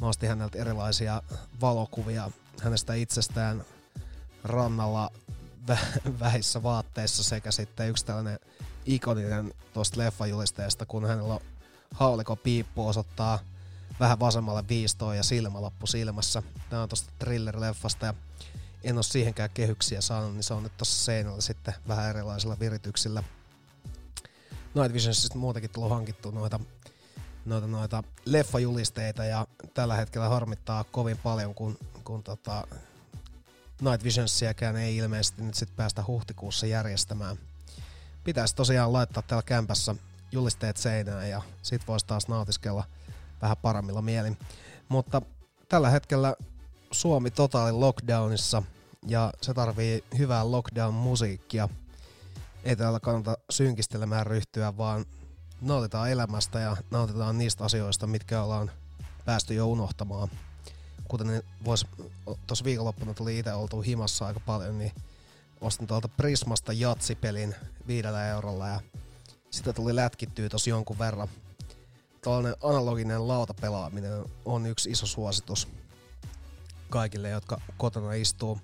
mä ostin häneltä erilaisia valokuvia hänestä itsestään rannalla vä- vähissä vaatteissa sekä sitten yksi tällainen ikoninen tuosta leffajulisteesta, kun hänellä on hauliko piippu osoittaa vähän vasemmalle viistoon ja silmälappu silmässä. Tämä on tuosta thriller-leffasta ja en ole siihenkään kehyksiä saanut, niin se on nyt tuossa seinällä sitten vähän erilaisilla virityksillä. Night Visionsista muutenkin tullut hankittua noita, noita, noita leffajulisteita ja tällä hetkellä harmittaa kovin paljon, kun, kun tota Night Visionsiakään ei ilmeisesti nyt sitten päästä huhtikuussa järjestämään. Pitäisi tosiaan laittaa täällä kämpässä julisteet seinään ja sit voisi taas nautiskella vähän paremmilla mielin. Mutta tällä hetkellä Suomi totaali lockdownissa ja se tarvii hyvää lockdown-musiikkia. Ei täällä kannata synkistelemään ryhtyä, vaan nautitaan elämästä ja nautitaan niistä asioista, mitkä ollaan päästy jo unohtamaan. Kuten vois, tuossa viikonloppuna tuli itse oltu himassa aika paljon, niin ostin tuolta Prismasta jatsipelin viidellä eurolla ja sitä tuli lätkittyä tosi jonkun verran. Tällainen analoginen lautapelaaminen on yksi iso suositus kaikille, jotka kotona istuu.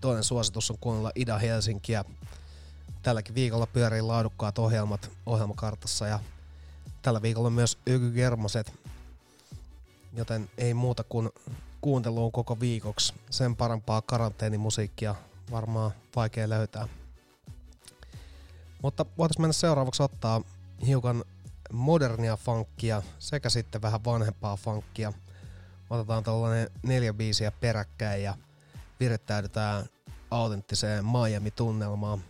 Toinen suositus on kuunnella Ida Helsinkiä. Tälläkin viikolla pyörii laadukkaat ohjelmat ohjelmakartassa ja tällä viikolla myös Yky Germoset, joten ei muuta kuin kuunteluun koko viikoksi. Sen parempaa karanteenimusiikkia varmaan vaikea löytää. Mutta voitaisiin mennä seuraavaksi ottaa hiukan modernia funkkia sekä sitten vähän vanhempaa funkkia. Otetaan tällainen neljä biisiä peräkkäin ja virittäydytään autenttiseen Miami-tunnelmaan.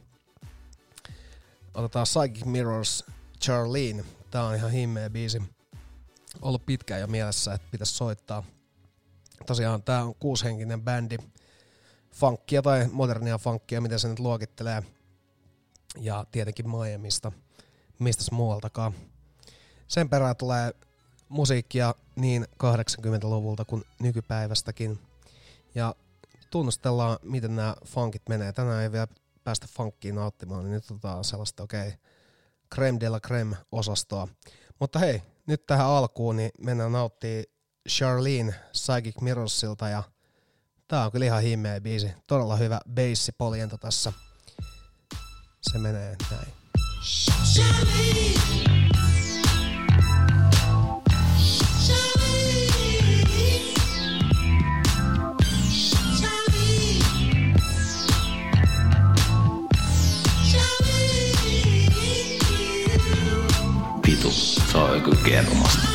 Otetaan Psychic Mirrors Charlene. Tää on ihan himmeä biisi. Ollut pitkään jo mielessä, että pitäisi soittaa. Tosiaan tää on kuushenkinen bändi. Funkkia tai modernia funkkia, miten se nyt luokittelee – ja tietenkin Miamista, mistä muualtakaan. Sen perään tulee musiikkia niin 80-luvulta kuin nykypäivästäkin. Ja tunnustellaan, miten nämä funkit menee. Tänään ei vielä päästä funkkiin nauttimaan, niin nyt otetaan sellaista, okei, okay, creme de la creme osastoa. Mutta hei, nyt tähän alkuun niin mennään nauttii Charlene Psychic Mirrorsilta ja tää on kyllä ihan himmeä biisi. Todella hyvä bassi tässä – se menee näin. Vitu, se on joku kermasta.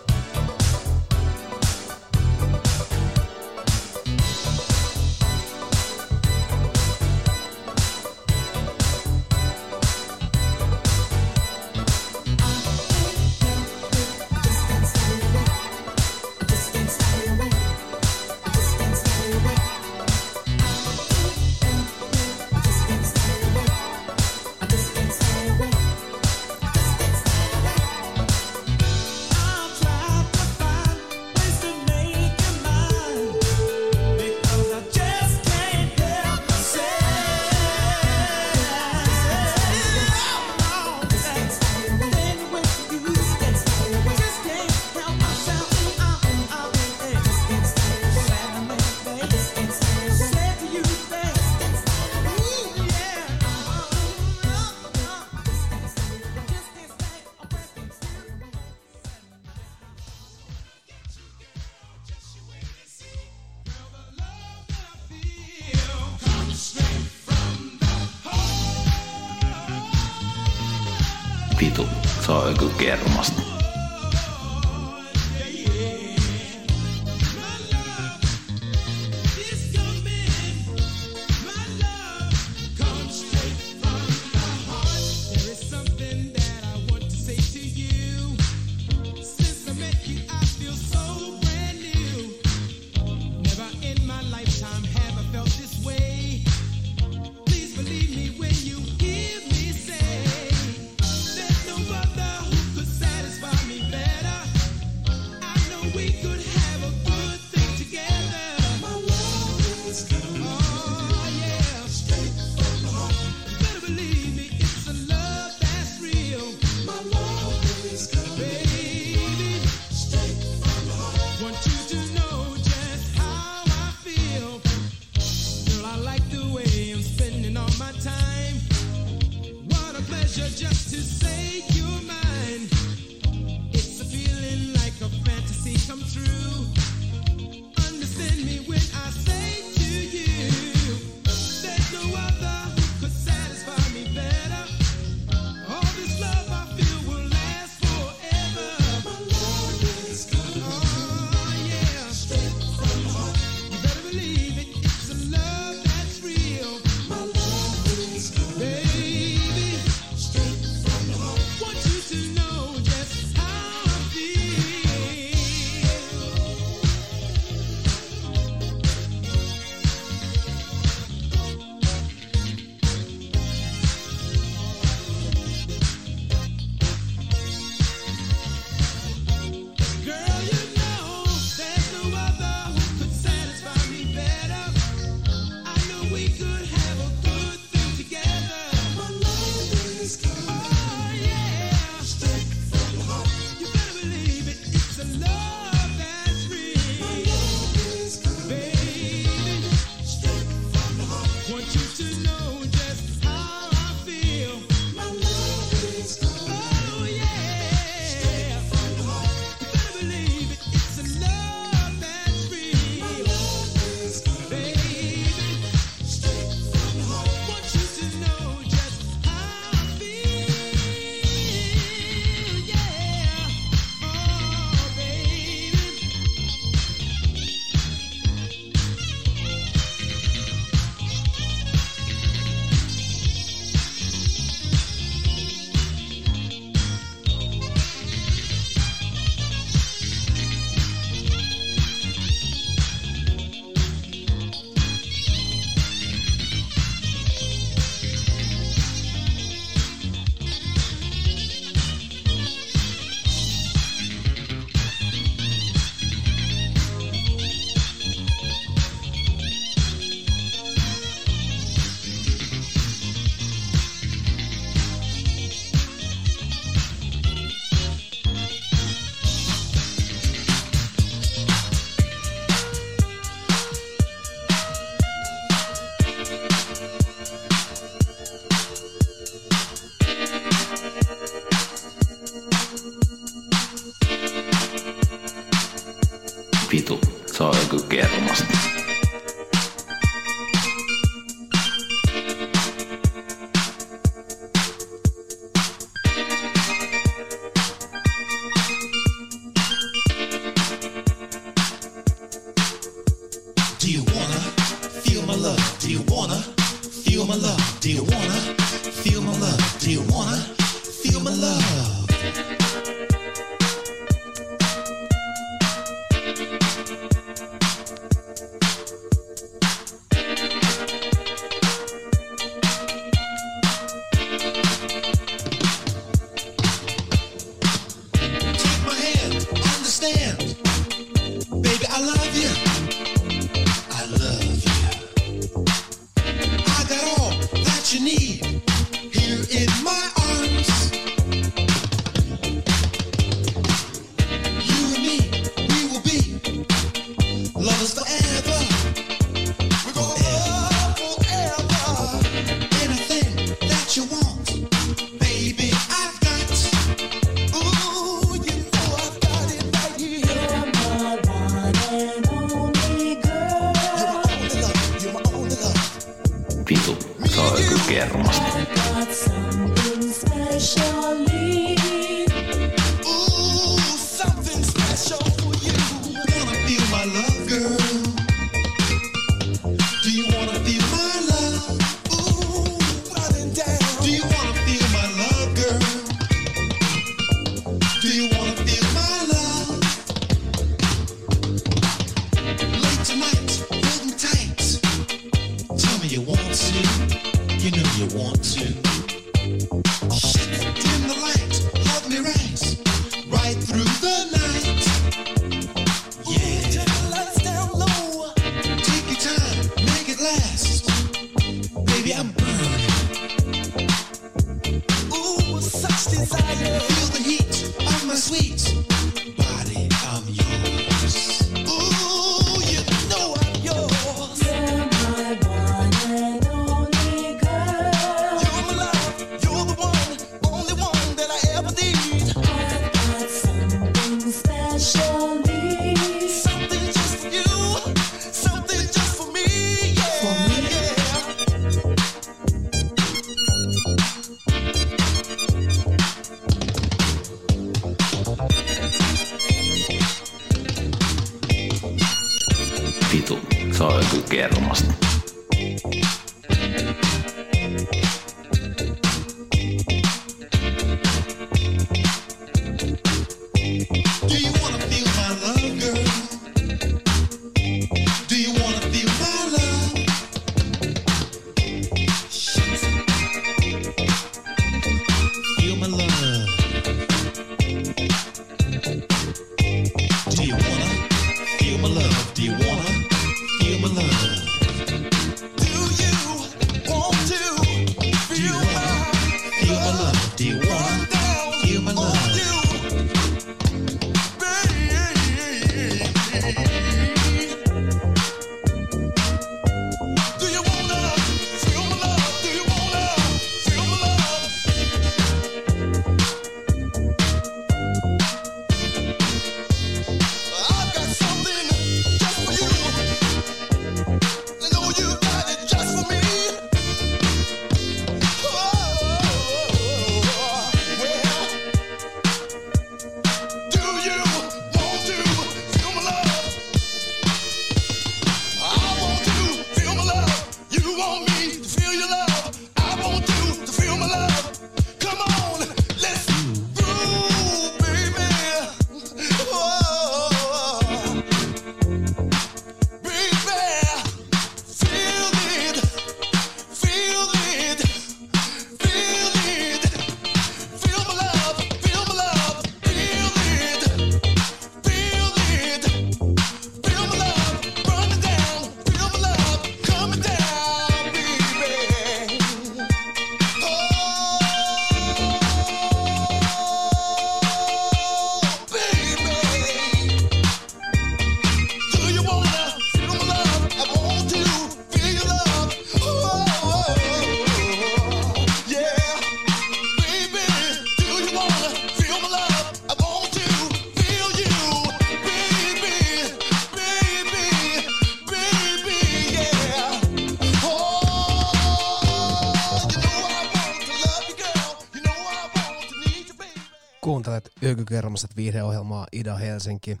Yökykermaset viihdeohjelmaa Ida Helsinki.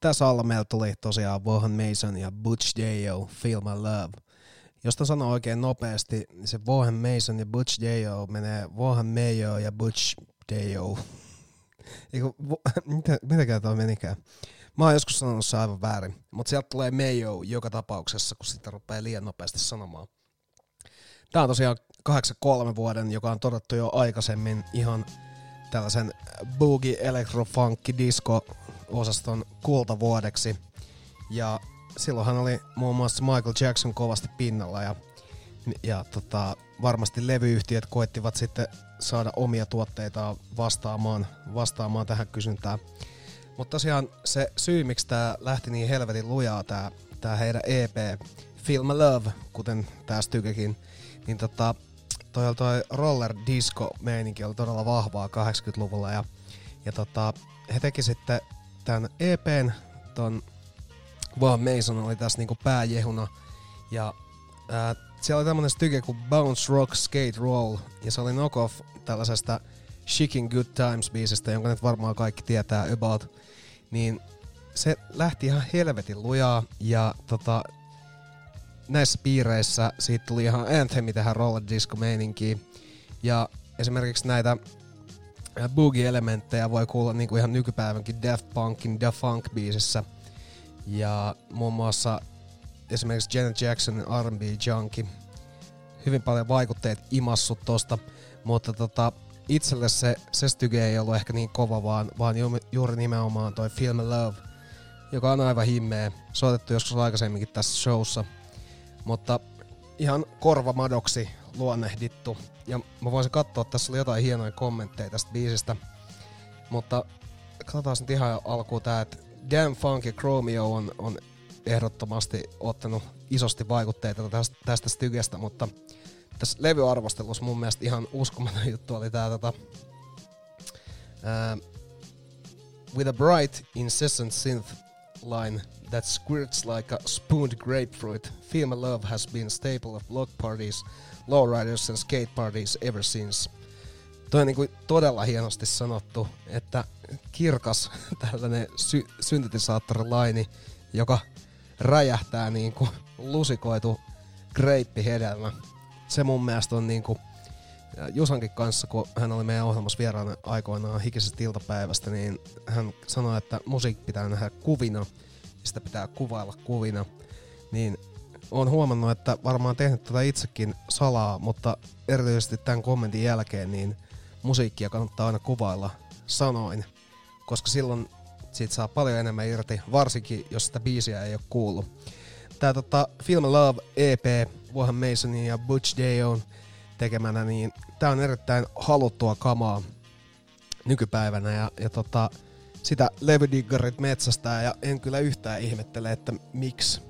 Tässä alla meillä tuli tosiaan Vaughan Mason ja Butch J.O. Feel My Love. Jos tämän sanoo oikein nopeasti, niin se Vaughan Mason ja Butch J.O. menee Vaughan Mayo ja Butch J.O. Eiku, vo, mitä, mitäkään toi menikään? Mä oon joskus sanonut se aivan väärin, mutta sieltä tulee Mayo joka tapauksessa, kun sitä rupeaa liian nopeasti sanomaan. Tää on tosiaan 83 vuoden, joka on todettu jo aikaisemmin ihan tällaisen boogie electro funky disco osaston kultavuodeksi. Ja silloinhan oli muun muassa Michael Jackson kovasti pinnalla ja, ja tota, varmasti levyyhtiöt koettivat sitten saada omia tuotteitaan vastaamaan, vastaamaan tähän kysyntään. Mutta tosiaan se syy, miksi tämä lähti niin helvetin lujaa, tämä tää heidän EP Feel My Love, kuten tää Stykekin, niin tota, toi, toi roller disco meininki oli todella vahvaa 80-luvulla ja, ja tota, he teki sitten tämän EPn, ton Vaan Mason oli tässä niinku pääjehuna ja ää, siellä oli tämmönen styke kuin Bounce Rock Skate Roll ja se oli knockoff tällaisesta Shaking Good Times biisistä, jonka nyt varmaan kaikki tietää about, niin se lähti ihan helvetin lujaa ja tota, näissä piireissä siitä tuli ihan anthemi tähän roller disco meininkiin. Ja esimerkiksi näitä boogie-elementtejä voi kuulla niinku ihan nykypäivänkin Daft Punkin Da Funk biisissä. Ja muun muassa esimerkiksi Janet Jacksonin R&B Junkie. hyvin paljon vaikutteet imassut tosta, mutta tota, itselle se, se styge ei ollut ehkä niin kova, vaan, vaan ju, juuri nimenomaan toi Film Love, joka on aivan himmeä, soitettu joskus aikaisemminkin tässä showssa, mutta ihan korvamadoksi luonnehdittu. Ja mä voisin katsoa, tässä oli jotain hienoja kommentteja tästä biisistä, mutta katsotaan nyt ihan alkuun tää, että Damn Funky Chromeo on, on ehdottomasti ottanut isosti vaikutteita tästä, tästä stygestä, mutta tässä levyarvostelussa mun mielestä ihan uskomaton juttu oli tää tota, ää, With a bright, incessant synth line that squirts like a spooned grapefruit, Female Love has been a staple of block parties, lowriders and skate parties ever since. Toi on niinku todella hienosti sanottu, että kirkas tällainen sy- syntetisaattorilaini, joka räjähtää niinku lusikoitu greippihedelmä. Se mun mielestä on niinku ja Jusankin kanssa, kun hän oli meidän ohjelmassa vieraana aikoinaan hikisestä iltapäivästä, niin hän sanoi, että musiikki pitää nähdä kuvina, sitä pitää kuvailla kuvina. Niin on huomannut, että varmaan tehnyt tätä itsekin salaa, mutta erityisesti tämän kommentin jälkeen, niin musiikkia kannattaa aina kuvailla sanoin, koska silloin siitä saa paljon enemmän irti, varsinkin jos sitä biisiä ei ole kuullut. Tää tota, Film Love EP, Wohan Masonin ja Butch Dayon tekemänä, niin tää on erittäin haluttua kamaa nykypäivänä ja, ja tota, sitä levydiggarit metsästää ja en kyllä yhtään ihmettele, että miksi.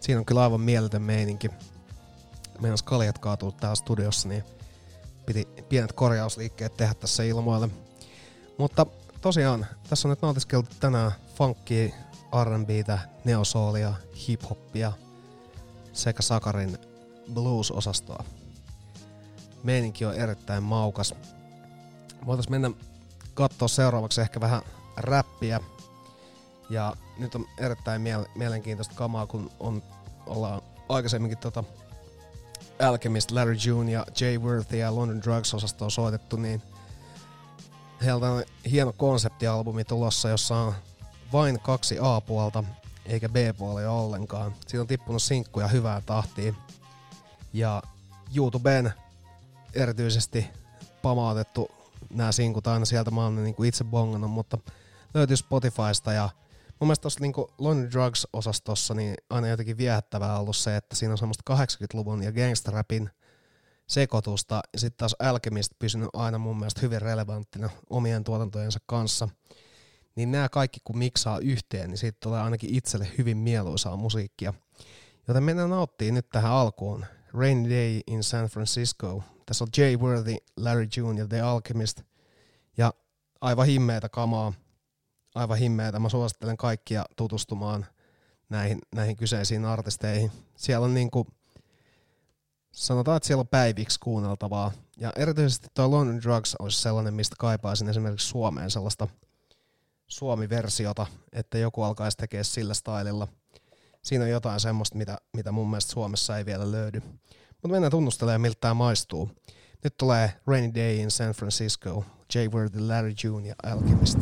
Siinä on kyllä aivan mieletön meininki. Meidän kaljat kaatuu täällä studiossa, niin piti pienet korjausliikkeet tehdä tässä ilmoille. Mutta tosiaan, tässä on nyt nautiskeltu tänään funkia, R&Btä, neosoolia, hip-hoppia sekä Sakarin blues-osastoa. Meininki on erittäin maukas. Voitaisiin mennä katsoa seuraavaksi ehkä vähän räppiä. Ja nyt on erittäin miele- mielenkiintoista kamaa, kun on, ollaan aikaisemminkin tota Alchemist, Larry June ja Jay Worthy ja London Drugs-osastoa soitettu, niin heiltä on hieno konseptialbumi tulossa, jossa on vain kaksi A-puolta eikä B-puolia ollenkaan. Siitä on tippunut sinkkuja hyvää tahtiin. Ja YouTubeen erityisesti pamautettu nämä sinkut aina sieltä mä oon niin kuin itse bongannut, mutta löytyy Spotifysta ja mun mielestä tuossa niin London Drugs-osastossa niin aina jotenkin viehättävää ollut se, että siinä on semmoista 80-luvun ja gangsterrapin sekoitusta ja sitten taas Alchemist pysynyt aina mun mielestä hyvin relevanttina omien tuotantojensa kanssa. Niin nämä kaikki kun miksaa yhteen, niin siitä tulee ainakin itselle hyvin mieluisaa musiikkia. Joten mennään nauttii nyt tähän alkuun. Rainy Day in San Francisco. Tässä on Jay Worthy, Larry June The Alchemist. Ja aivan himmeitä kamaa. Aivan himmeitä. Mä suosittelen kaikkia tutustumaan näihin, näihin kyseisiin artisteihin. Siellä on niinku, sanotaan, että siellä on päiviksi kuunneltavaa. Ja erityisesti tuo London Drugs olisi sellainen, mistä kaipaisin esimerkiksi Suomeen sellaista Suomi-versiota, että joku alkaisi tekemään sillä stylilla. Siinä on jotain semmoista, mitä, mitä mun mielestä Suomessa ei vielä löydy. Mutta mennään tunnustelemaan, miltä tämä maistuu. Nyt tulee Rainy Day in San Francisco, Jay Worthy, Larry June ja Alchemist.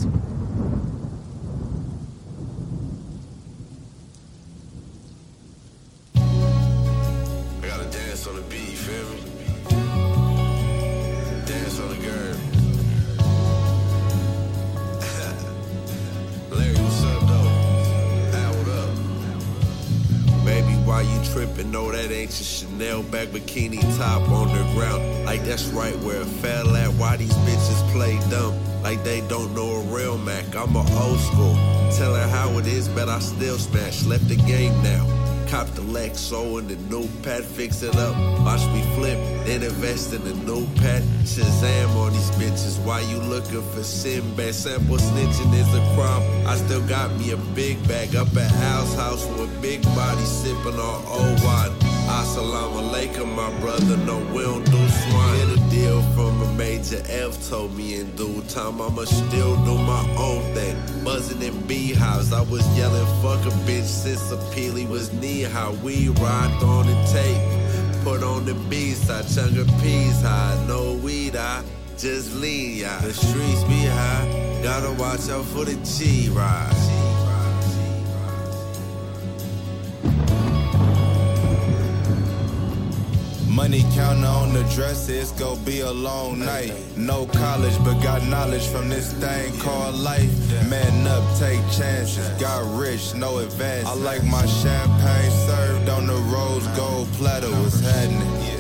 Why you tripping? No, that ain't your Chanel back bikini top on the ground. Like that's right where it fell at. Why these bitches play dumb? Like they don't know a real Mac. I'm a old school. Tell her how it is, but I still smash. Left the game now. Cop the Lexo and the new pad, fix it up. Watch me flip, then invest in the new pad. Shazam on these bitches. Why you looking for Sinbad? Sample snitching is a crime. I still got me a big bag up at Al's house with big body sipping on old wine. Assalamu alaikum, my brother. No, don't do swine. Get a deal from a major F told me in due time I'ma still do my own thing. Buzzing in beehives, I was yelling fuck a bitch since a peely was knee high. We rocked on the tape, put on the beast, I chunk of peas high. No weed, I just lean, yeah. The streets be high, gotta watch out for the G Money counter on the dresser, it's gonna be a long night. No college, but got knowledge from this thing called life. Man up, take chances. Got rich, no advance. I like my champagne served on the rose gold platter. What's happening?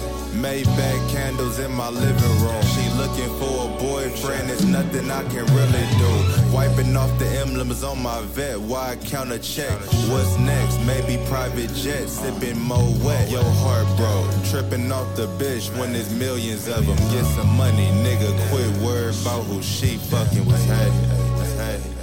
Maybach candles in my living room. She looking for a boyfriend, it's nothing I can really do. Wiping off the emblems on my vet, why I count a check? What's next? Maybe private jet, sipping more wet. Your heart broke, tripping off the bitch when there's millions of them. Get some money, nigga, quit worry about who she fucking was had. Was had.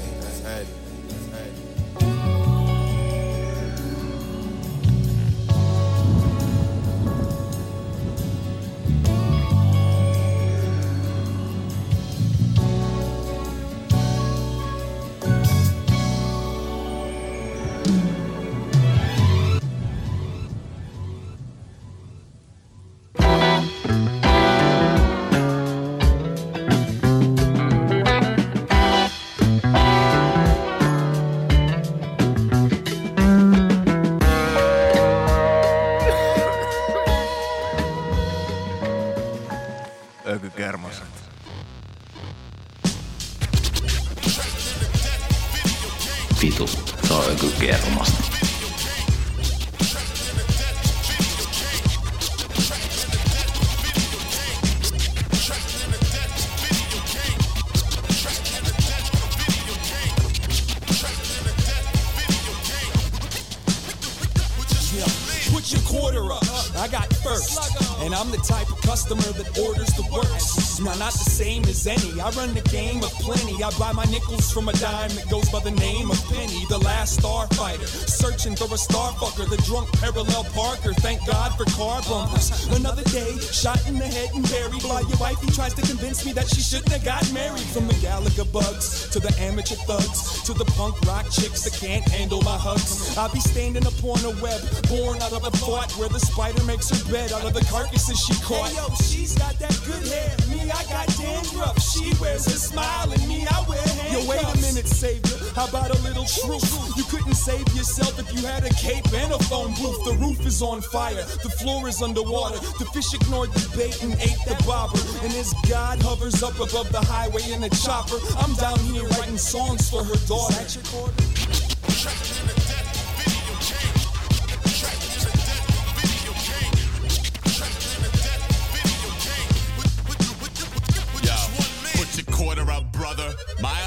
Up. I got first. And I'm the type of customer that orders the worst. Now, not the same as any. I run the game of plenty. I buy my nickels from a dime that goes by the name of Penny, the last starfighter. Searching for a starfucker, the drunk parallel parker. Thank God for car bumpers. Another day, shot in the head and buried. While your wife, he tries to convince me that she shouldn't have got married. From the Gallagher bugs to the amateur thugs to the punk rock chicks that can't handle my hugs. I'll be standing upon a web, born out of a thought where the spider makes her bed out of the carcasses she caught. Hey, yo, she's got that good hair. Me, I got dandruff. She wears a smile, and me, I wear handcuffs. Yo, wait a minute, savior. How about a little truth? You couldn't save yourself if you had a cape and a phone booth. The roof is on fire. The floor is underwater. The fish ignored the bait and ate the bobber. And as God hovers up above the highway in a chopper, I'm down here writing songs for her daughter.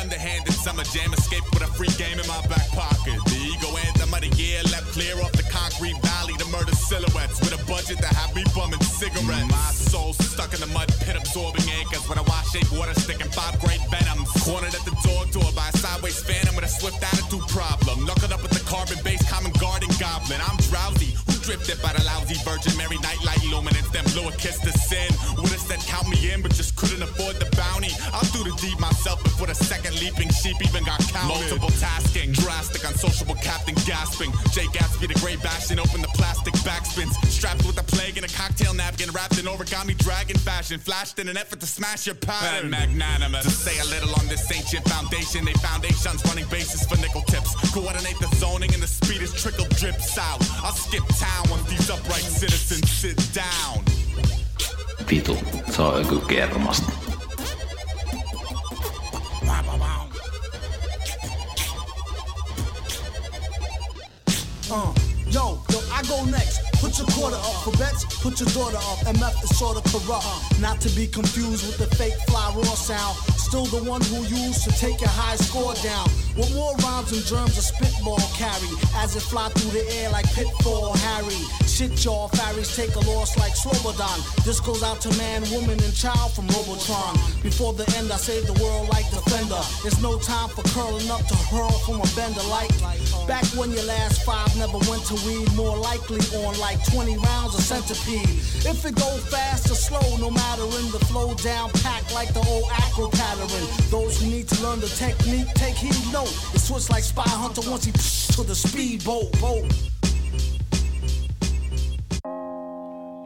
Underhanded summer jam escaped with a free game in my back pocket. The ego anthem of the year left clear off the concrete valley to murder silhouettes with a budget to have me bumming cigarettes. My soul stuck in the mud pit, absorbing anchors when I wash shape water sticking five great venoms. Cornered at the dog door by a sideways phantom with a swift attitude problem. Knuckled up with the carbon based common garden goblin. I'm drowsy. Who drifted by the lousy Virgin Mary nightlight luminance? Then blew a kiss to sin. Would've said count me in, but just couldn't afford the bounty. I'll do the deed myself before the second leaping sheep even got counted. Multiple tasking, drastic, unsociable captain gasping. Jay Gatsby the great bashing, open the plastic backspins. Strapped with a plague and a cocktail napkin, wrapped in origami dragon fashion. Flashed in an effort to smash your pattern. magnanimous. To say a little on this ancient foundation, they foundations running bases for nickel tips. Coordinate the zoning and the speed is trickle drips out. I'll skip town once these upright citizens sit down. Vitu, se on joku kermasta. Uh, yo, yo, I go next. Put your quarter up for bets, put your daughter up. MF is sorta corrupt. Not to be confused with the fake fly raw sound. Still the one who used to take your high score down. With more rhymes and germs a spitball carry. As it fly through the air like Pitfall Harry. Shit, y'all, fairies take a loss like Slobodan. This goes out to man, woman, and child from Robotron. Before the end, I save the world like Defender. There's no time for curling up to hurl from a bender like. Back when your last five never went to weed, more likely on like 20 rounds of centipede. If it go fast or slow, no matter in the flow down pack like the old acro. Those who need to learn the technique, take heed, no. It switch like Spy Hunter once he to the speedboat boat.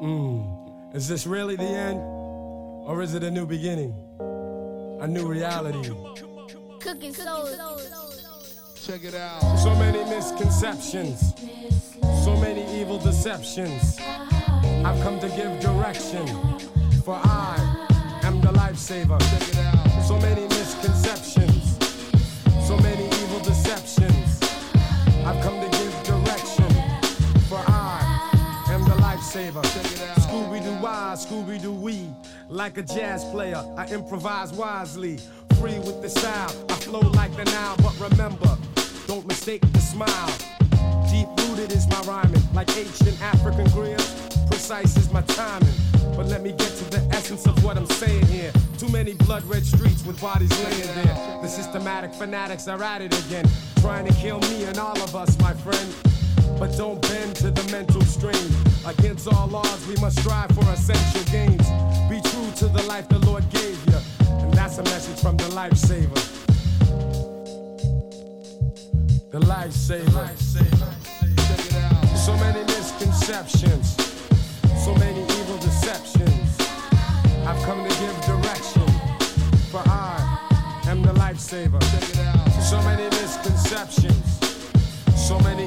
Mm. Is this really the end? Or is it a new beginning? A new reality? Cooking soul. Check it out. So many misconceptions. So many evil deceptions. I've come to give direction, for I am the lifesaver. Like a jazz player, I improvise wisely. Free with the style, I flow like the Nile. But remember, don't mistake the smile. Deep rooted is my rhyming, like ancient African grills. Precise is my timing. But let me get to the essence of what I'm saying here. Too many blood red streets with bodies laying there. The systematic fanatics are at it again, trying to kill me and all of us, my friend. But don't bend to the mental strain. Against all odds, we must strive for essential gains. Be true to the life the Lord gave you. And that's a message from the lifesaver. The lifesaver. So many misconceptions, so many evil deceptions. I've come to give direction, for I am the lifesaver. So many misconceptions, so many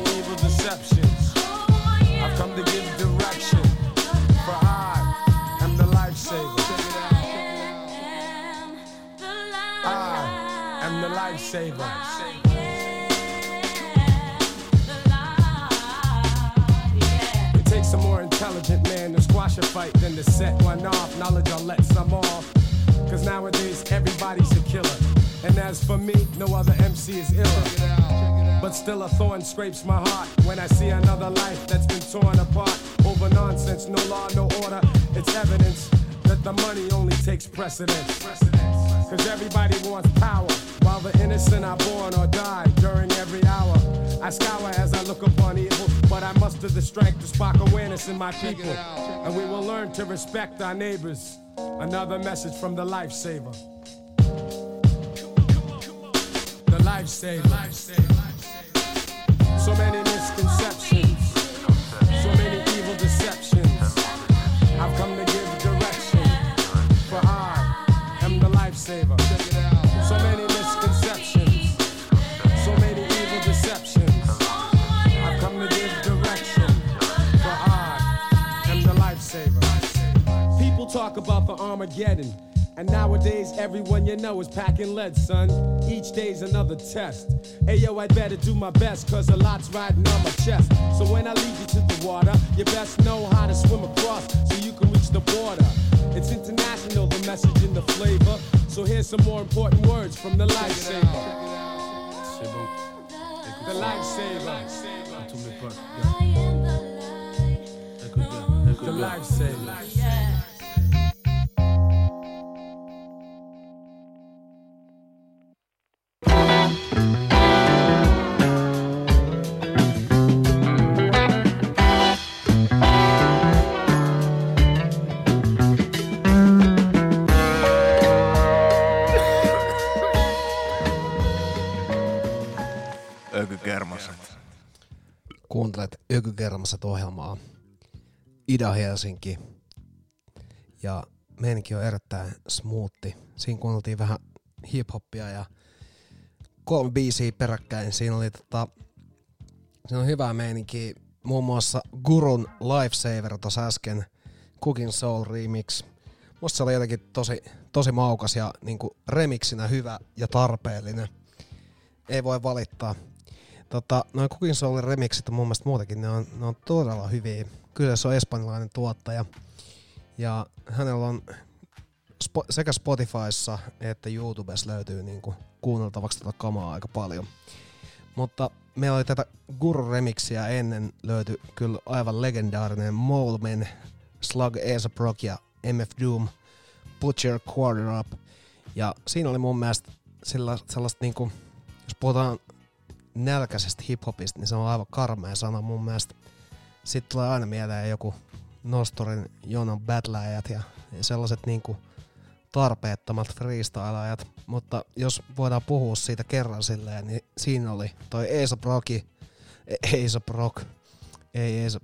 the lifesaver. It takes a more intelligent man to squash a fight than to set one off. Knowledge I'll let some off. Cause nowadays everybody's a killer. And as for me, no other MC is iller. But still a thorn scrapes my heart when I see another life that's been torn apart over nonsense, no law, no order. It's evidence that the money only takes precedence. Cause everybody wants power, while the innocent are born or die during every hour. I scour as I look upon evil, but I muster the strength to spark awareness in my people. And we will learn to respect our neighbors. Another message from the lifesaver. The lifesaver. So many misconceptions, so many evil deceptions. I've come So many misconceptions, so many evil deceptions. I've come to give direction, for I am the lifesaver. People talk about the Armageddon. And nowadays, everyone you know is packing lead, son. Each day's another test. Ayo, I'd better do my best, cause a lot's riding on my chest. So when I lead you to the water, you best know how to swim across so you can reach the border. It's international, the message and the flavor. So here's some more important words from the lifesaver. The lifesaver. The lifesaver. Kuuntelet Ökykermaset ohjelmaa Ida-Helsinki. Ja meininki on erittäin smoothi. Siinä kuunneltiin vähän hip-hoppia ja kolme biisiä peräkkäin. Siinä oli tota, siinä on hyvää meininki. Muun muassa Gurun Lifesaver tuossa äsken. Cooking Soul Remix. Musta se oli jotenkin tosi, tosi maukas ja niinku remixinä hyvä ja tarpeellinen. Ei voi valittaa. Tota, noin Cooking Soulin remixit on mun mielestä muutenkin, ne on, ne on todella hyviä. Kyllä se on espanjalainen tuottaja. Ja hänellä on spo, sekä Spotifyssa että YouTubessa löytyy niinku kuunneltavaksi tätä kamaa aika paljon. Mutta meillä oli tätä Guru remixiä ennen löyty kyllä aivan legendaarinen Moleman, Slug Asa Brock ja MF Doom, Your Quarter Up. Ja siinä oli mun mielestä sillä, sellaista niinku, jos puhutaan nälkäisestä hiphopista, niin se on aivan karmea sana mun mielestä. Sitten tulee aina mieleen joku Nostorin Jonon battleajat ja sellaiset niinku tarpeettomat freestyleajat. Mutta jos voidaan puhua siitä kerran silleen, niin siinä oli toi Aesop Rocki, Aesop Rock, ei Aesop.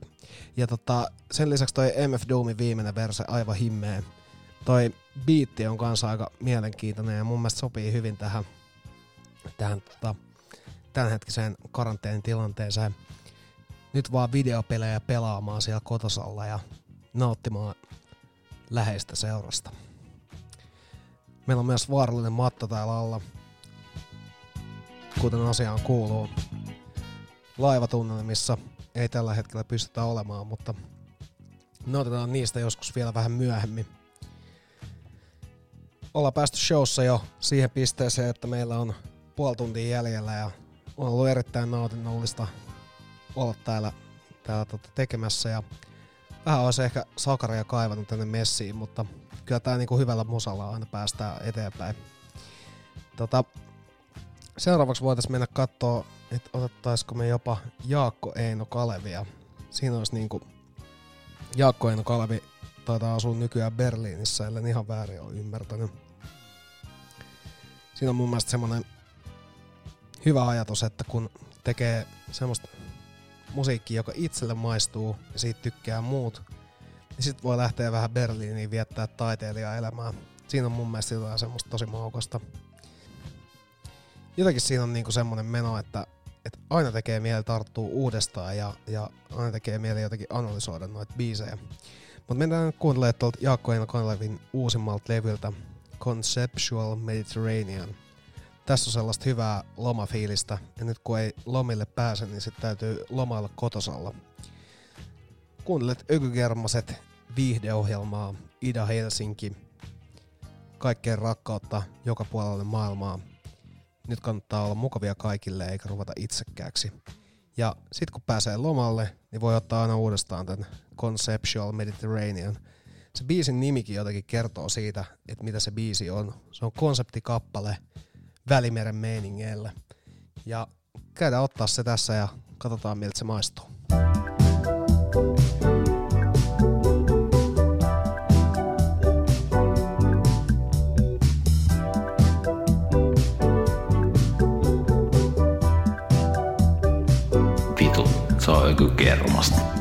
Ja tota, sen lisäksi toi MF Doomin viimeinen verse aivan himmeä. Toi biitti on kanssa aika mielenkiintoinen ja mun mielestä sopii hyvin tähän, tähän tota, tämänhetkiseen karanteenitilanteeseen. Nyt vaan videopelejä pelaamaan siellä kotosalla ja nauttimaan läheistä seurasta. Meillä on myös vaarallinen matto täällä alla, kuten asiaan kuuluu. Laivatunnelmissa ei tällä hetkellä pystytä olemaan, mutta nautitaan niistä joskus vielä vähän myöhemmin. Ollaan päästy showssa jo siihen pisteeseen, että meillä on puoli tuntia jäljellä ja on ollut erittäin nautinnollista olla täällä, täällä tota tekemässä ja vähän olisi ehkä sakaria kaivannut tänne messiin, mutta kyllä tää niinku hyvällä musalla aina päästään eteenpäin. Tota, seuraavaksi voitaisiin mennä katsoa, että otettaisiko me jopa Jaakko Eino Kalevia. Siinä olisi niinku Jaakko Eino Kalevi taitaa asua nykyään Berliinissä, ellen ihan väärin ole ymmärtänyt. Siinä on mun mielestä semmoinen hyvä ajatus, että kun tekee semmoista musiikkia, joka itselle maistuu ja siitä tykkää muut, niin sit voi lähteä vähän Berliiniin viettää taiteilijaelämää. Siinä on mun mielestä jotain semmoista tosi maukasta. Jotenkin siinä on niinku semmoinen meno, että, että aina tekee mieli tarttua uudestaan ja, ja aina tekee mieli jotenkin analysoida noita biisejä. Mutta mennään kuuntelemaan tuolta Jaakko Eino Kanlevin uusimmalta levyltä Conceptual Mediterranean. Tässä on sellaista hyvää lomafiilistä, ja nyt kun ei lomille pääse, niin sitten täytyy lomailla kotosalla. Kuuntelet Ökygermaset viihdeohjelmaa Ida Helsinki. Kaikkeen rakkautta joka puolelle maailmaa. Nyt kannattaa olla mukavia kaikille eikä ruveta itsekkääksi. Ja sit kun pääsee lomalle, niin voi ottaa aina uudestaan tämän Conceptual Mediterranean. Se biisin nimikin jotenkin kertoo siitä, että mitä se biisi on. Se on konseptikappale Välimeren meiningeillä. Ja käydään ottaa se tässä ja katsotaan miltä se maistuu. Vitu, se on joku kermasta.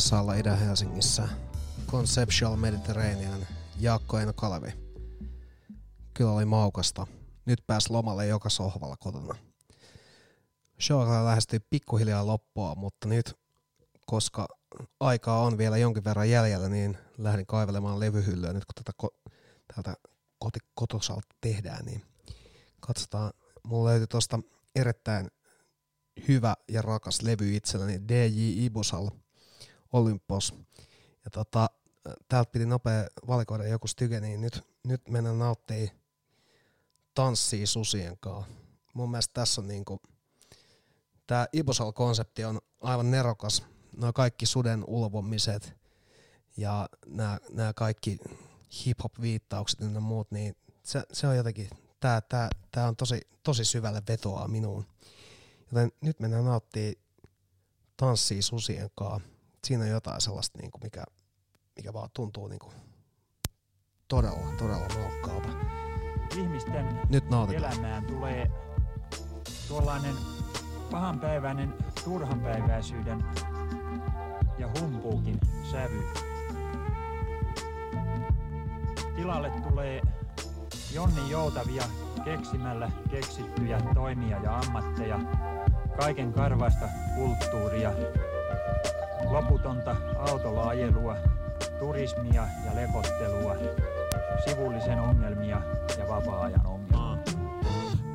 Tässä ollaan Itä-Helsingissä. Conceptual Mediterranean, Jaakko Eino Kalevi. Kyllä oli maukasta. Nyt pääs lomalle joka sohvalla kotona. Show alkaa lähestyä pikkuhiljaa loppua, mutta nyt, koska aikaa on vielä jonkin verran jäljellä, niin lähdin kaivelemaan levyhyllyä nyt kun tätä ko- täältä koti- kotosalta tehdään, niin katsotaan. Mulla löytyi tosta erittäin hyvä ja rakas levy itselläni, DJ Ibusal Olympos. Ja tota, täältä piti nopea valikoida joku styke, niin nyt, nyt mennään nauttii tanssii susien kanssa. Mun mielestä tässä on niinku, tää Ibusal-konsepti on aivan nerokas. Nuo kaikki suden ulvomiset ja nämä, nämä kaikki hip-hop-viittaukset ja muut, niin se, se on jotenkin, tää, tää, tää on tosi, tosi syvälle vetoaa minuun. Joten nyt mennään nauttii tanssii susien kanssa. Siinä on jotain sellaista, niin kuin mikä, mikä vaan tuntuu niin kuin todella, todella maukkaalta. Ihmisten Nyt nautitaan. elämään tulee tuollainen pahanpäiväinen turhanpäiväisyyden ja humpuukin sävy. Tilalle tulee Jonni Joutavia keksimällä keksittyjä toimia ja ammatteja, kaiken karvaista kulttuuria, loputonta autolla ajelua, turismia ja lepottelua, sivullisen ongelmia ja vapaa-ajan ongelmia.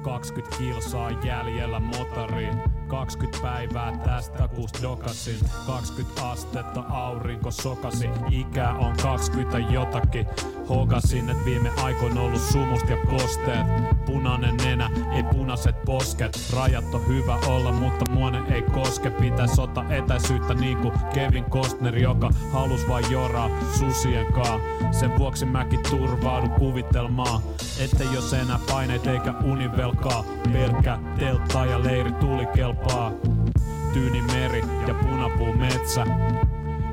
20 kilsaa jäljellä motoriin. 20 päivää tästä kuus dokasin. 20 astetta aurinko sokasi. Ikä on 20 jotakin. Hogasin, et viime aikoina ollut sumust ja kosteet. Punainen nenä, ei punaiset posket. Rajat on hyvä olla, mutta muone ei koske. Pitäis ottaa etäisyyttä niinku Kevin Costner Joka halus vain joraa susien kaa. Sen vuoksi mäkin turvaudun kuvitelmaa Ettei jos enää paineet eikä univelkaa Pelkkä teltta ja leiri tuli kelpaa Tyyni meri ja punapuu metsä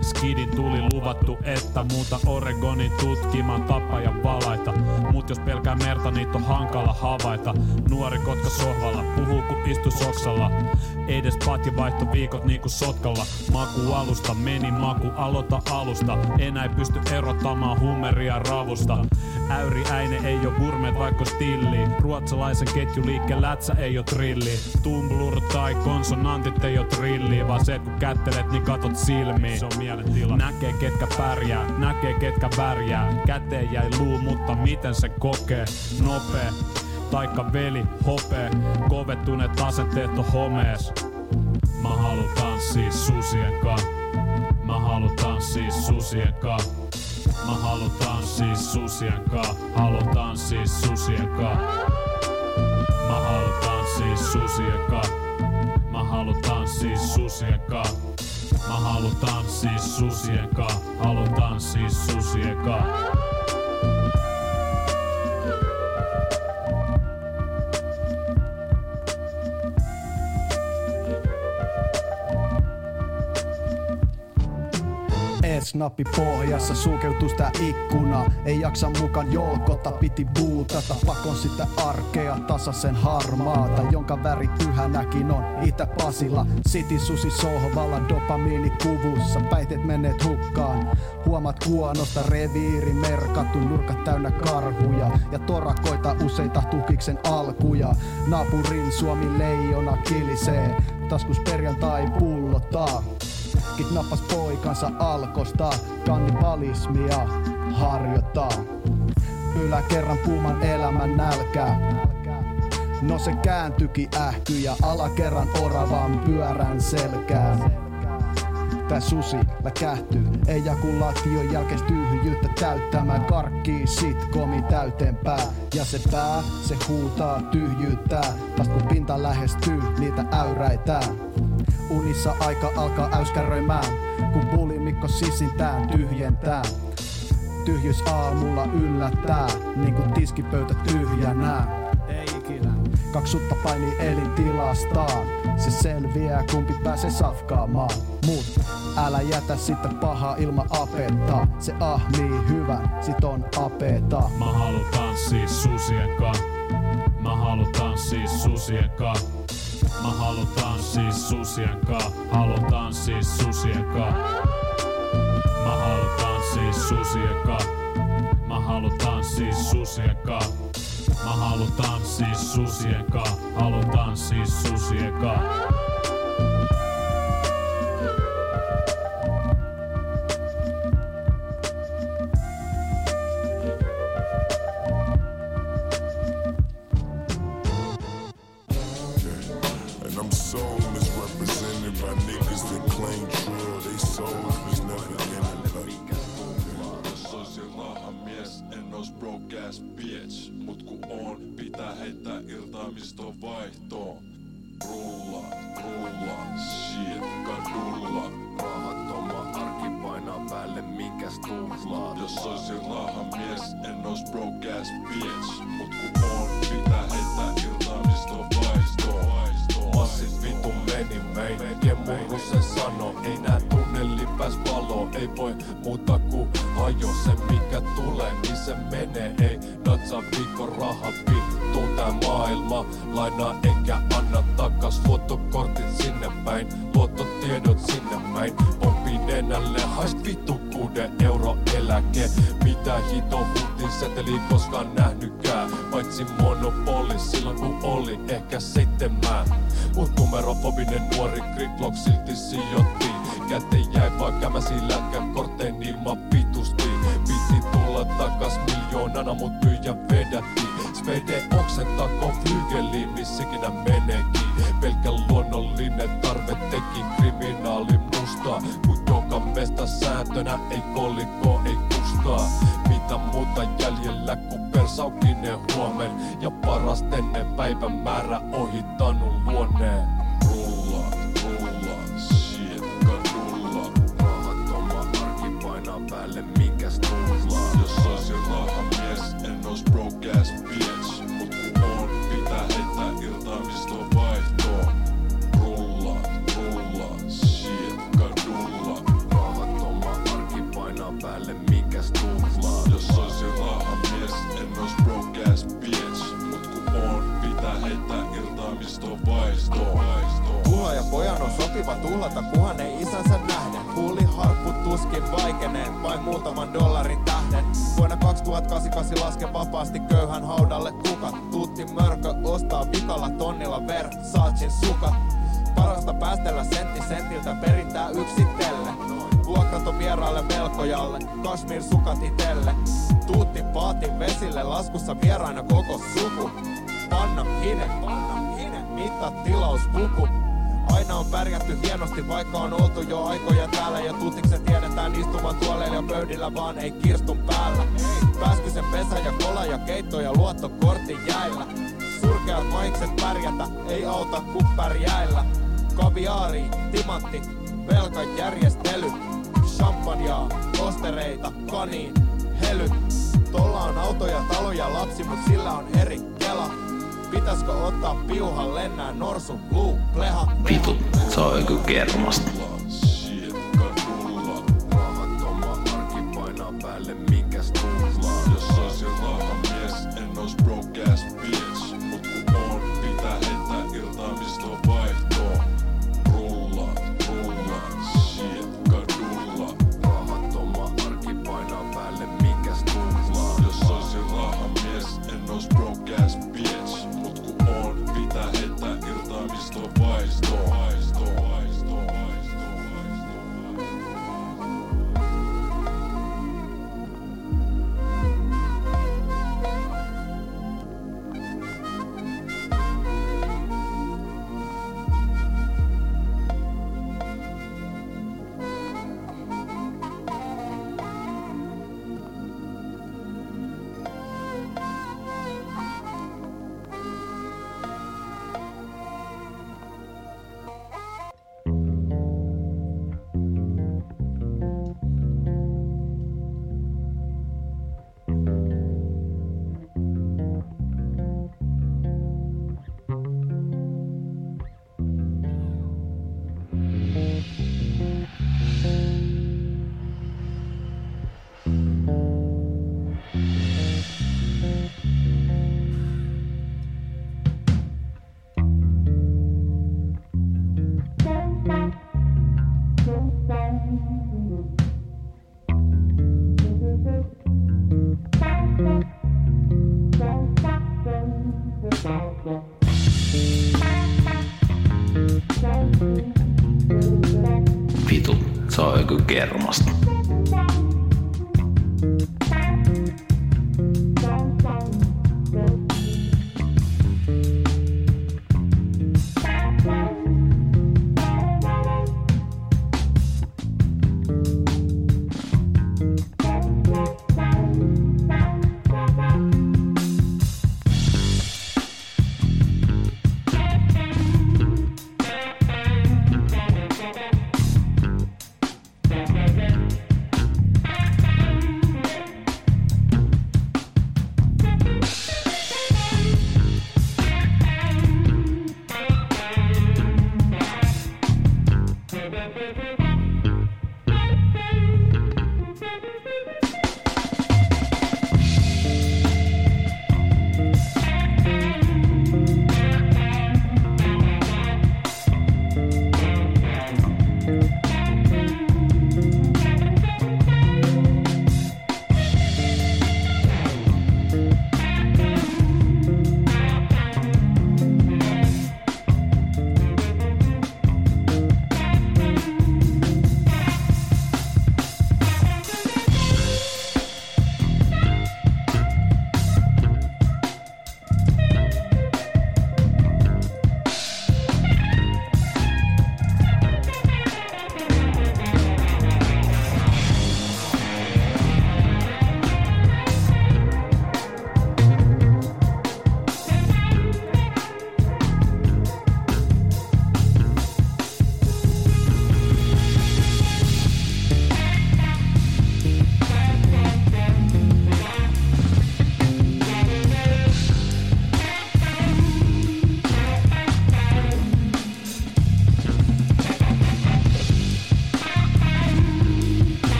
Skidin tuli luvattu, että muuta Oregonin tutkimaan tapajan valaita. Mut jos pelkää merta, niitä on hankala havaita. Nuori kotka sohvalla, puhuu ku istu soksalla. Edes patja vaihto viikot niinku sotkalla. Maku alusta, meni maku, aloita alusta. Enää ei pysty erottamaan hummeria ravusta. Äyri äine ei oo gourmet vaikka stilli. Ruotsalaisen ketjuliikkeen lätsä ei oo trilli. Tumblur tai konsonantit ei oo trilli. Vaan se kun kättelet, niin katot silmiin. Se on mielentila. Näkee ketkä pärjää, näkee ketkä värjää. Käteen jäi luu, mutta miten se kokee? Nopee, taikka veli, hopee. Kovettuneet asenteet on homees. Mä haluan tanssia susien kaa. Mä haluan tanssia susien kaa. Mä haluan tanssia susien kaa. Haluan tanssia susien kaa. Mä haluan tanssia susien kaa. Mä haluan tanssia susien kaa. Mä haluan tanssia susien kaa. Haluan tanssia susien kaa. S-nappi pohjassa sulkeutuu sitä ikkuna. Ei jaksa mukaan jolkota, piti buutata. Pakon sitä arkea, tasaisen harmaata Jonka väri pyhänäkin on. Itä-Pasila City susi sohvalla, dopamiini kuvussa. Päiteet menneet hukkaan. Huomat kuonosta reviiri merkattu Nurkat täynnä karhuja. Ja torakoita useita tukiksen alkuja. Naapurin Suomi leijona kilisee. Taskus perjantai pullottaa Kidnappas poikansa alkosta, kannibalismia harjoittaa. Yläkerran puuman elämän nälkää. No se kääntyki ähky ja alakerran oravan pyörän selkää. Tää susi läkähtyy, ei jaku lation jälkeis tyhjyyttä täyttämään karkkii sitkomi täyteenpää. Ja se pää, se huutaa tyhjyyttää, vast kun pinta lähestyy, niitä äyräitää. Unissa aika alkaa äyskäröimään, kun bulimikko sisintään tyhjentää. Tyhjyys aamulla yllättää, niin kuin tiskipöytä tyhjänää. Ei ikinä. Kaksi sutta painii elintilastaan. Se selviää, kumpi pääsee safkaamaan. Mut älä jätä sitä pahaa ilma apetta. Se ahmii hyvän, sit on apeta. Mä haluan tanssia susien kaa. Mä haluan tanssia susien kaa. Mä haluan tanssia siis susien kaa, haluan tanssia siis susien kaa. Mä haluan tanssia siis susien kaa, mä haluan tanssia susien kaa. Mä haluan tanssia susien kaa, haluan tanssia susien kaa. Lähti vesille laskussa vieraina koko suku. Panna hine, panna hine, mitta tilauspuku. Aina on pärjätty hienosti, vaikka on oltu jo aikoja täällä. Ja tutikset tiedetään istuvan tuoleilla ja pöydillä, vaan ei kirstun päällä. Pääskö pesä ja kola ja keitto ja luottokortti jäillä. Surkeat maikset pärjätä, ei auta kun pärjäillä. Kaviaari, timantti, velkajärjestely. Champagnea, kostereita, kaniin, hely. Tolla on autoja, taloja, lapsi, mut sillä on eri kela. Pitäisikö ottaa piuhan lennää norsu, luu pleha? Vitu, se on joku kermasta.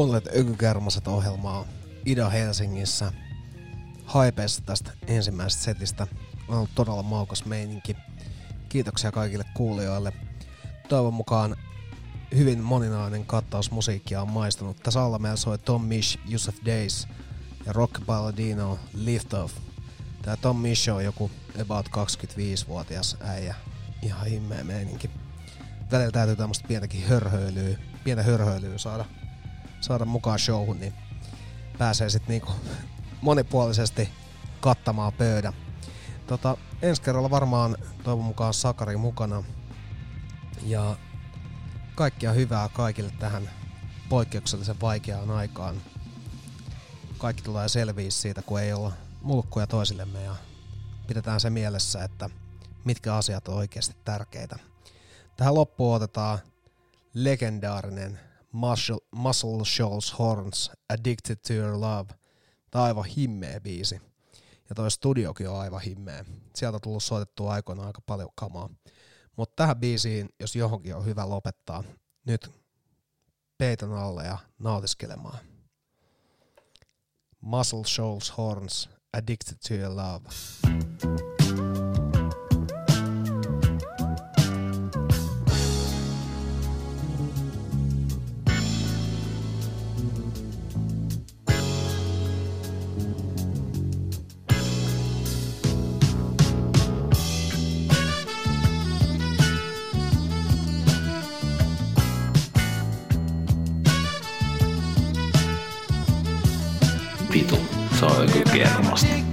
Kuuntelet Ökykärmaset ohjelmaa Ida Helsingissä. Haipeessa tästä ensimmäisestä setistä. On ollut todella maukas meininki. Kiitoksia kaikille kuulijoille. Toivon mukaan hyvin moninainen kattaus musiikkia on maistunut. Tässä alla meillä soi Tom Mish, Yusuf Days ja Rock Balladino Lift Off. Tää Tom Mish on joku about 25-vuotias äijä. Ihan himmeä meininki. Välillä täytyy tämmöstä pientäkin hörhöilyä, pientä hörhöilyä saada saada mukaan showhun, niin pääsee sitten niinku monipuolisesti kattamaan pöydän. Tota, ensi kerralla varmaan toivon mukaan Sakari mukana. Ja kaikkia hyvää kaikille tähän poikkeuksellisen vaikeaan aikaan. Kaikki tulee selviä siitä, kun ei olla mulkkuja toisillemme ja pidetään se mielessä, että mitkä asiat on oikeasti tärkeitä. Tähän loppuun otetaan legendaarinen Muscle, Shoals Horns, Addicted to Your Love. Tämä on aivan himmeä biisi. Ja toi studiokin on aivan himmeä. Sieltä on tullut soitettua aikoina aika paljon kamaa. Mutta tähän biisiin, jos johonkin on hyvä lopettaa, nyt peiton alle ja nautiskelemaan. Muscle Shoals Horns, Addicted to Your Love. Se on joku